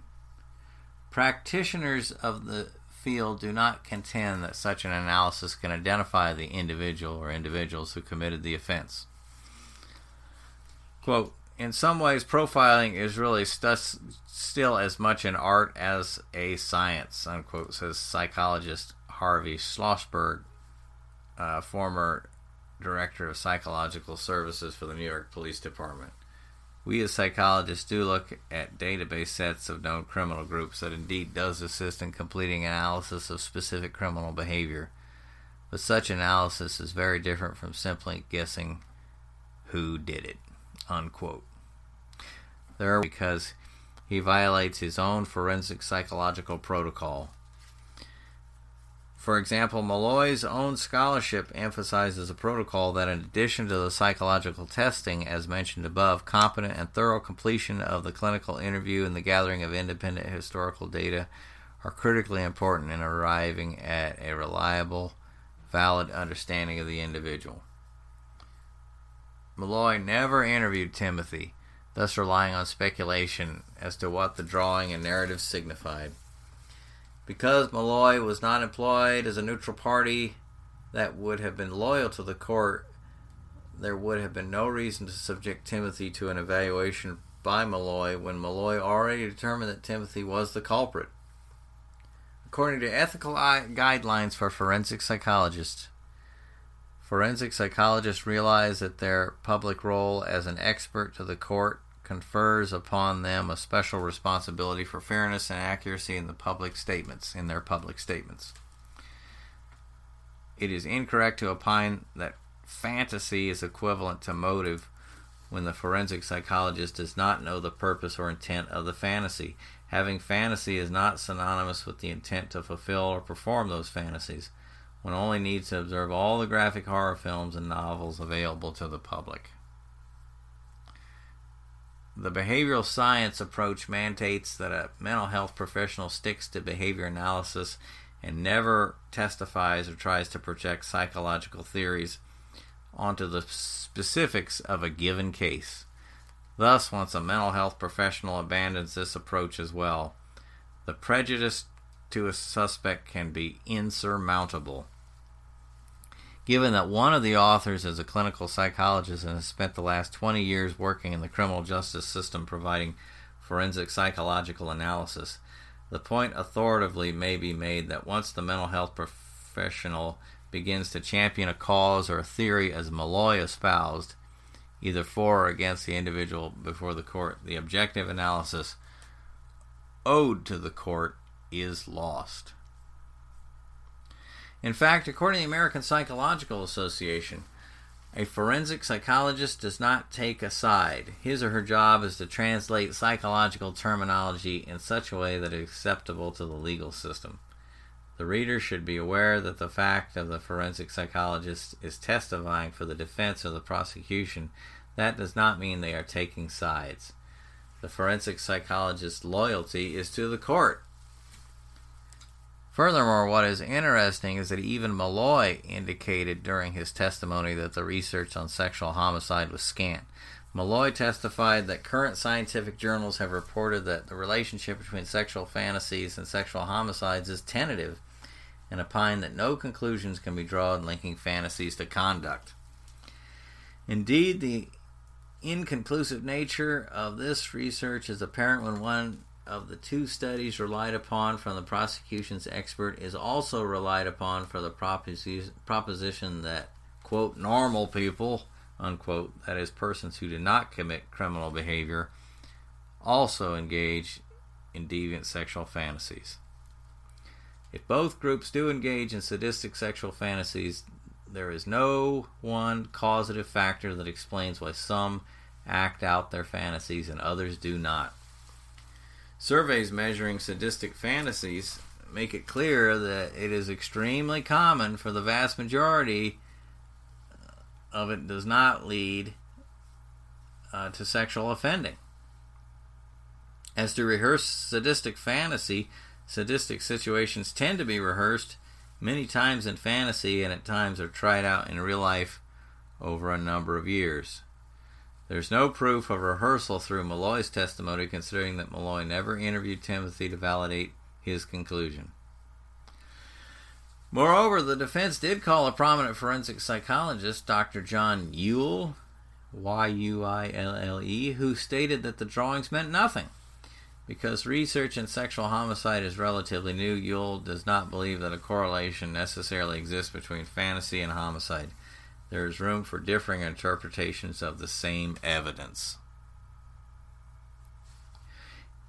Practitioners of the field do not contend that such an analysis can identify the individual or individuals who committed the offense. Quote, in some ways, profiling is really st- still as much an art as a science, unquote, says psychologist Harvey Schlossberg, uh, former director of psychological services for the New York Police Department. We as psychologists do look at database sets of known criminal groups that indeed does assist in completing analysis of specific criminal behavior. But such analysis is very different from simply guessing who did it unquote. There, because he violates his own forensic psychological protocol. For example, Meloy's own scholarship emphasizes a protocol that, in addition to the psychological testing, as mentioned above, competent and thorough completion of the clinical interview and the gathering of independent historical data are critically important in arriving at a reliable, valid understanding of the individual. Meloy never interviewed Timothy, thus relying on speculation as to what the drawing and narrative signified. Because Meloy was not employed as a neutral party that would have been loyal to the court, there would have been no reason to subject Timothy to an evaluation by Meloy when Meloy already determined that Timothy was the culprit. According to ethical guidelines for forensic psychologists, Forensic psychologists realize that their public role as an expert to the court confers upon them a special responsibility for fairness and accuracy in the public statements in their public statements. It is incorrect to opine that fantasy is equivalent to motive when the forensic psychologist does not know the purpose or intent of the fantasy. Having fantasy is not synonymous with the intent to fulfill or perform those fantasies one only needs to observe all the graphic horror films and novels available to the public. The behavioral science approach mandates that a mental health professional sticks to behavior analysis and never testifies or tries to project psychological theories onto the specifics of a given case. Thus, once a mental health professional abandons this approach as well, the prejudice to a suspect can be insurmountable. Given that one of the authors is a clinical psychologist and has spent the last 20 years working in the criminal justice system providing forensic psychological analysis, the point authoritatively may be made that once the mental health professional begins to champion a cause or a theory as Meloy espoused, either for or against the individual before the court, the objective analysis owed to the court is lost. In fact, according to the American Psychological Association, a forensic psychologist does not take a side. His or her job is to translate psychological terminology in such a way that is acceptable to the legal system. The reader should be aware that the fact of the forensic psychologist is testifying for the defense or the prosecution. That does not mean they are taking sides. The forensic psychologist's loyalty is to the court Furthermore, what is interesting is that even Meloy indicated during his testimony that the research on sexual homicide was scant. Meloy testified that current scientific journals have reported that the relationship between sexual fantasies and sexual homicides is tentative and opined that no conclusions can be drawn linking fantasies to conduct. Indeed, the inconclusive nature of this research is apparent when one of the two studies relied upon from the prosecution's expert is also relied upon for the proposition that, quote, normal people, unquote, that is, persons who do not commit criminal behavior, also engage in deviant sexual fantasies. If both groups do engage in sadistic sexual fantasies, there is no one causative factor that explains why some act out their fantasies and others do not. Surveys measuring sadistic fantasies make it clear that it is extremely common for the vast majority of it does not lead uh, to sexual offending. As to rehearse sadistic fantasy, sadistic situations tend to be rehearsed many times in fantasy and at times are tried out in real life over a number of years. There's no proof of rehearsal through Meloy's testimony, considering that Meloy never interviewed Timothy to validate his conclusion. Moreover, the defense did call a prominent forensic psychologist, Dr. John Yuille, Y U I L L E, who stated that the drawings meant nothing. Because research in sexual homicide is relatively new, Yuille does not believe that a correlation necessarily exists between fantasy and homicide. There is room for differing interpretations of the same evidence.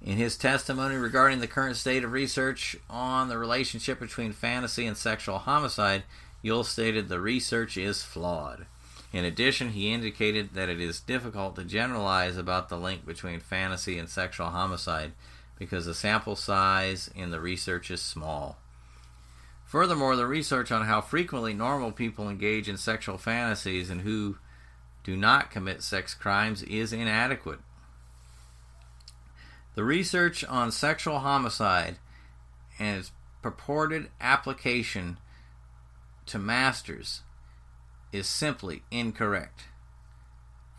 In his testimony regarding the current state of research on the relationship between fantasy and sexual homicide, Yuille stated the research is flawed. In addition, he indicated that it is difficult to generalize about the link between fantasy and sexual homicide because the sample size in the research is small. Furthermore, the research on how frequently normal people engage in sexual fantasies and who do not commit sex crimes is inadequate. The research on sexual homicide and its purported application to masters is simply incorrect.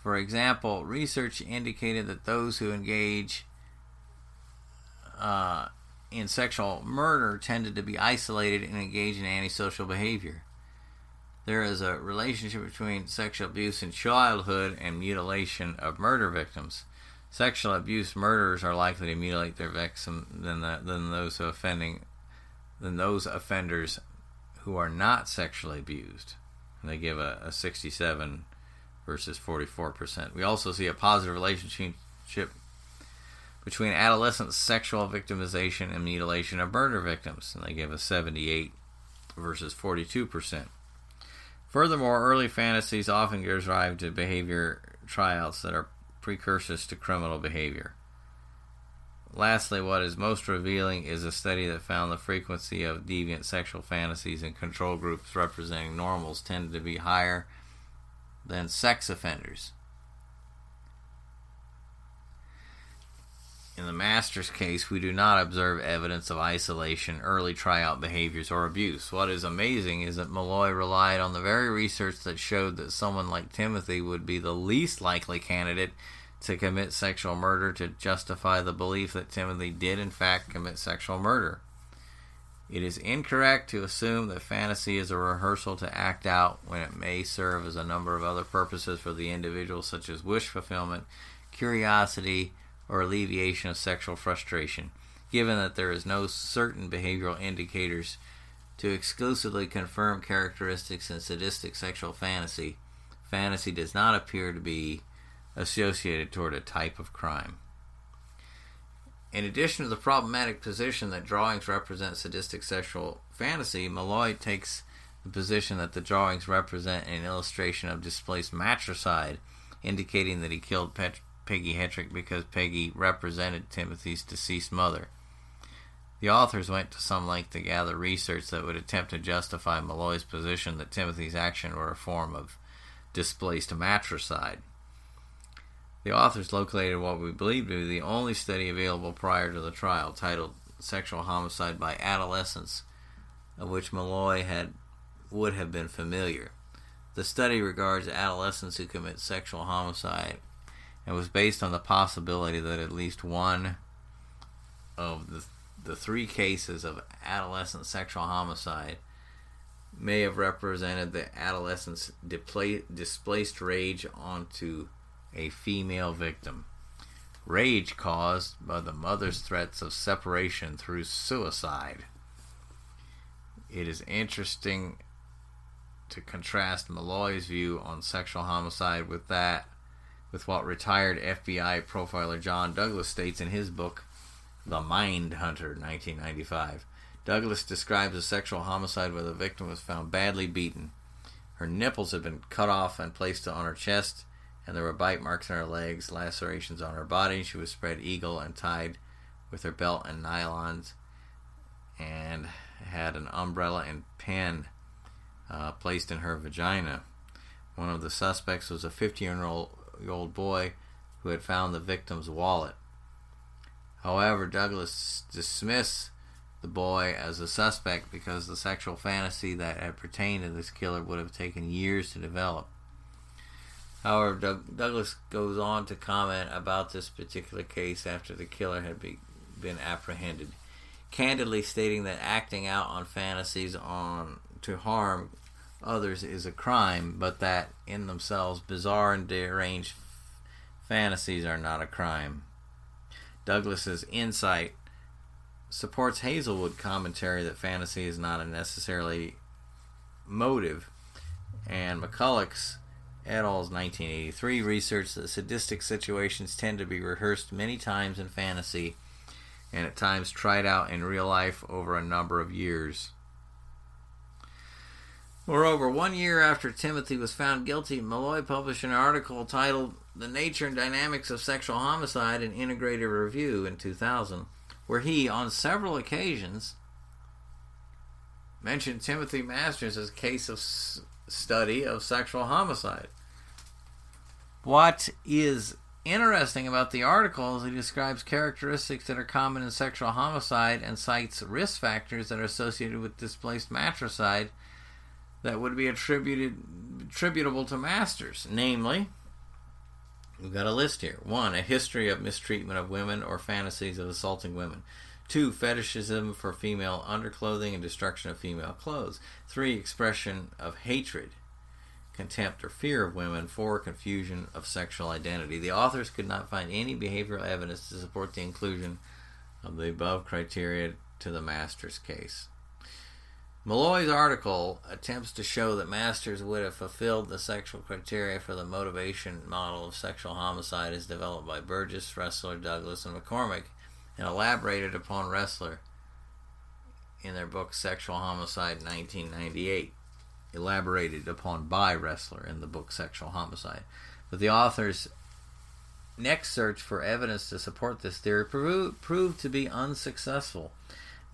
For example, research indicated that those who engage uh, in sexual murder tended to be isolated and engage in antisocial behavior. There is a relationship between sexual abuse in childhood and mutilation of murder victims sexual abuse murderers are likely to mutilate their victim than the, than those offending than those offenders who are not sexually abused. And they give a, a 67 versus 44%. We also see a positive relationship between adolescent sexual victimization and mutilation of murder victims, and they give a 78 versus 42%. Furthermore, early fantasies often give rise to behavior tryouts that are precursors to criminal behavior. Lastly, what is most revealing is a study that found the frequency of deviant sexual fantasies in control groups representing normals tended to be higher than sex offenders. In the master's case, we do not observe evidence of isolation, early tryout behaviors, or abuse. What is amazing is that Meloy relied on the very research that showed that someone like Timothy would be the least likely candidate to commit sexual murder to justify the belief that Timothy did, in fact, commit sexual murder. It is incorrect to assume that fantasy is a rehearsal to act out when it may serve as a number of other purposes for the individual, such as wish fulfillment, curiosity, or alleviation of sexual frustration, given that there is no certain behavioral indicators to exclusively confirm characteristics in sadistic sexual fantasy. Fantasy does not appear to be associated toward a type of crime. In addition to the problematic position that drawings represent sadistic sexual fantasy, Meloy takes the position that the drawings represent an illustration of displaced matricide, indicating that he killed Pet- Peggy Hettrick because Peggy represented Timothy's deceased mother. The authors went to some length to gather research that would attempt to justify Meloy's position that Timothy's actions were a form of displaced matricide. The authors located what we believe to be the only study available prior to the trial, titled "Sexual Homicide by Adolescents," of which Meloy had would have been familiar. The study regards adolescents who commit sexual homicide and was based on the possibility that at least one of the, the three cases of adolescent sexual homicide may have represented the adolescent's displaced rage onto a female victim. Rage caused by the mother's threats of separation through suicide. It is interesting to contrast Meloy's view on sexual homicide with that with what retired FBI profiler John Douglas states in his book, The Mind Hunter, 1995. Douglas describes a sexual homicide where the victim was found badly beaten. Her nipples had been cut off and placed on her chest, and there were bite marks on her legs, lacerations on her body. She was spread eagle and tied with her belt and nylons, and had an umbrella and pen uh, placed in her vagina. One of the suspects was a 15 year old old boy who had found the victim's wallet. However, Douglas dismissed the boy as a suspect because the sexual fantasy that had pertained to this killer would have taken years to develop. However, Doug, Douglas goes on to comment about this particular case after the killer had be, been apprehended, candidly stating that acting out on fantasies on to harm others is a crime, but that in themselves bizarre and deranged fantasies are not a crime. Douglas's insight supports Hazelwood commentary that fantasy is not a necessarily motive, and McCulloch's et al.'s 1983 research that sadistic situations tend to be rehearsed many times in fantasy and at times tried out in real life over a number of years. Moreover, one year after Timothy was found guilty, Meloy published an article titled The Nature and Dynamics of Sexual Homicide in Integrated Review in 2000, where he, on several occasions, mentioned Timothy Masters as a case of study of sexual homicide. What is interesting about the article is he describes characteristics that are common in sexual homicide and cites risk factors that are associated with displaced matricide that would be attributed attributable to masters, namely, we've got a list here. One, a history of mistreatment of women or fantasies of assaulting women. Two, fetishism for female underclothing and destruction of female clothes. Three, expression of hatred, contempt, or fear of women. Four, confusion of sexual identity. The authors could not find any behavioral evidence to support the inclusion of the above criteria to the master's case. Meloy's article attempts to show that Masters would have fulfilled the sexual criteria for the motivation model of sexual homicide as developed by Burgess, Ressler, Douglas, and McCormack, and elaborated upon Ressler in their book Sexual Homicide 1998. Elaborated upon by Ressler in the book Sexual Homicide. But the author's next search for evidence to support this theory proved, proved to be unsuccessful.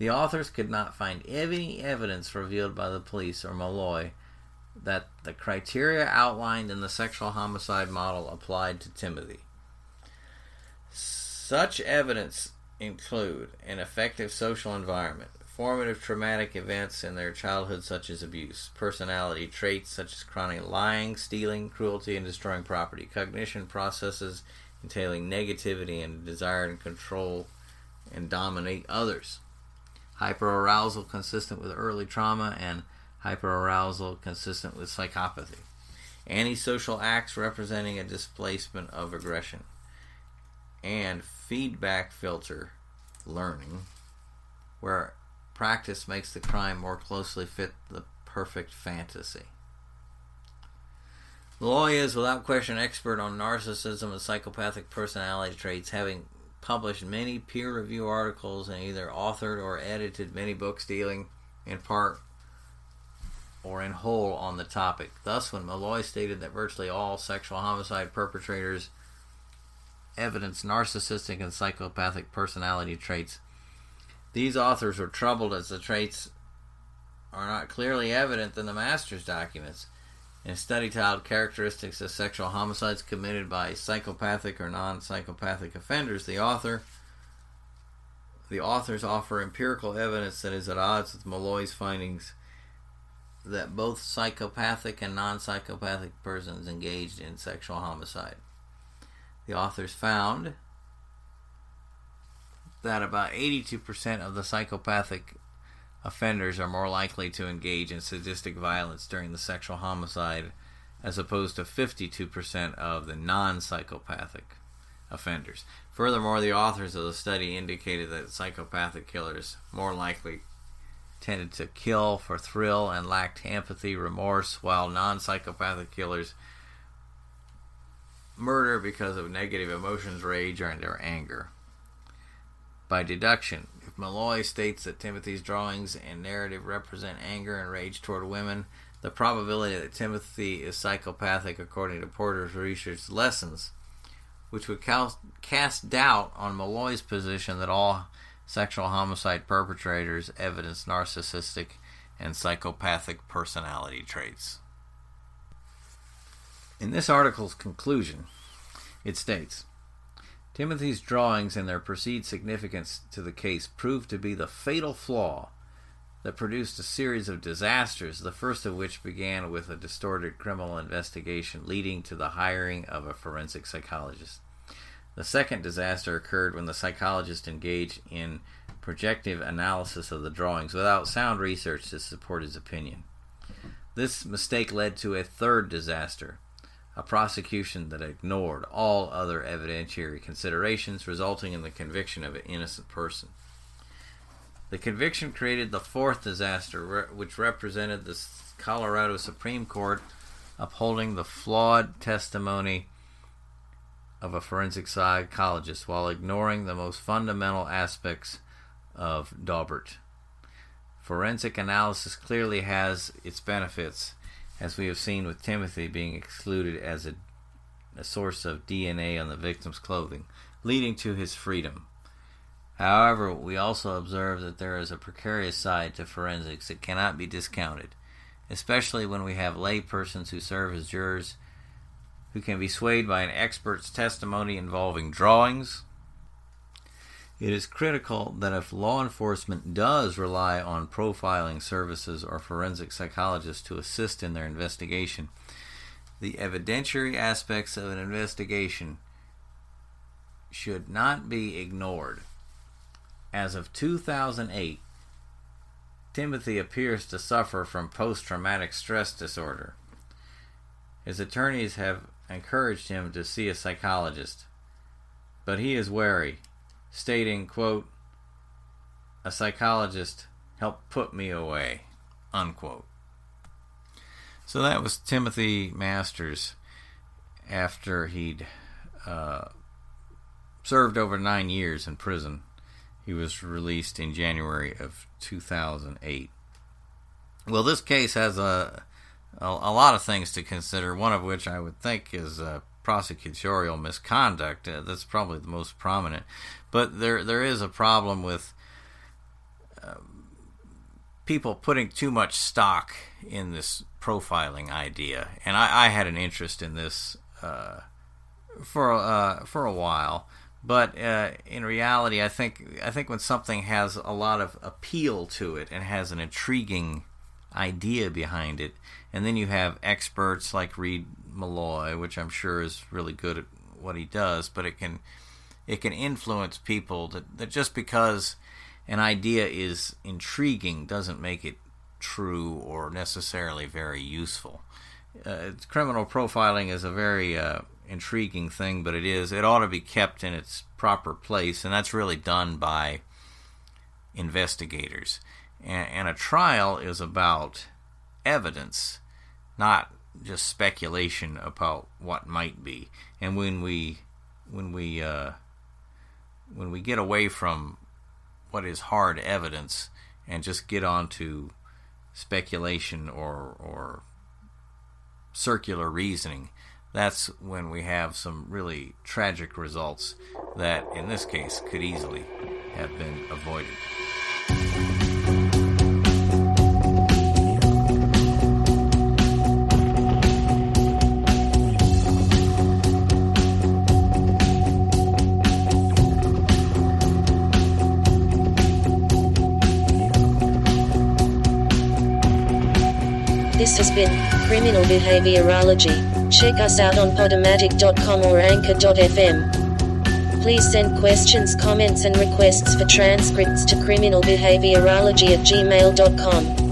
The authors could not find any evidence revealed by the police or Meloy that the criteria outlined in the sexual homicide model applied to Timothy. Such evidence include an effective social environment, formative traumatic events in their childhood such as abuse, personality traits such as chronic lying, stealing, cruelty, and destroying property, cognition processes entailing negativity and desire to control and dominate others hyperarousal consistent with early trauma, and hyperarousal consistent with psychopathy. Antisocial acts representing a displacement of aggression. And feedback filter learning, where practice makes the crime more closely fit the perfect fantasy. Meloy is, without question, expert on narcissism and psychopathic personality traits, having published many peer review articles and either authored or edited many books dealing in part or in whole on the topic. Thus, when Meloy stated that virtually all sexual homicide perpetrators evidence narcissistic and psychopathic personality traits, these authors were troubled as the traits are not clearly evident in the master's documents. In a study titled Characteristics of Sexual Homicides Committed by Psychopathic or Non-Psychopathic Offenders, the author the authors offer empirical evidence that is at odds with Meloy's findings that both psychopathic and non-psychopathic persons engaged in sexual homicide. The authors found that about 82% of the psychopathic offenders are more likely to engage in sadistic violence during the sexual homicide as opposed to 52% of the non psychopathic offenders. Furthermore, the authors of the study indicated that psychopathic killers more likely tended to kill for thrill and lacked empathy, remorse, while non psychopathic killers murder because of negative emotions, rage, or anger. By deduction, Meloy states that Timothy's drawings and narrative represent anger and rage toward women, the probability that Timothy is psychopathic, according to Porter's research, lessens, which would cast doubt on Meloy's position that all sexual homicide perpetrators evidence narcissistic and psychopathic personality traits. In this article's conclusion, it states Timothy's drawings and their perceived significance to the case proved to be the fatal flaw that produced a series of disasters, the first of which began with a distorted criminal investigation leading to the hiring of a forensic psychologist. The second disaster occurred when the psychologist engaged in projective analysis of the drawings without sound research to support his opinion. This mistake led to a third disaster, a prosecution that ignored all other evidentiary considerations, resulting in the conviction of an innocent person. The conviction created the fourth disaster, which represented the Colorado Supreme Court upholding the flawed testimony of a forensic psychologist while ignoring the most fundamental aspects of Daubert. Forensic analysis clearly has its benefits, as we have seen with Timothy being excluded as a, a source of DNA on the victim's clothing, leading to his freedom. However, we also observe that there is a precarious side to forensics that cannot be discounted, especially when we have lay persons who serve as jurors who can be swayed by an expert's testimony involving drawings. It is critical that if law enforcement does rely on profiling services or forensic psychologists to assist in their investigation, the evidentiary aspects of an investigation should not be ignored. As of 2008, Timothy appears to suffer from post traumatic stress disorder. His attorneys have encouraged him to see a psychologist, but he is wary, stating, quote, a psychologist helped put me away, unquote. So that was Timothy Masters after he'd uh, served over nine years in prison he was released in January of 2008. Well, this case has a, a, a lot of things to consider. One of which I would think is uh, prosecutorial misconduct. Uh, that's probably the most prominent. But there there is a problem with uh, people putting too much stock in this profiling idea, and I, I had an interest in this uh, for uh, for a while. But uh, in reality, I think I think when something has a lot of appeal to it and has an intriguing idea behind it, and then you have experts like Reid Meloy, which I'm sure is really good at what he does, but it can it can influence people that, that just because an idea is intriguing doesn't make it true or necessarily very useful. Uh, criminal profiling is a very uh, intriguing thing, but it is. It ought to be kept in its proper place, and that's really done by investigators. And, and a trial is about evidence, not just speculation about what might be. And when we when we uh, when we get away from what is hard evidence and just get on to speculation or or circular reasoning, that's when we have some really tragic results that, in this case, could easily have been avoided. This has been Criminal Behaviorology. Check us out on podomatic.com or anchor.fm. Please send questions, comments, and requests for transcripts to criminalbehaviorology at gmail.com.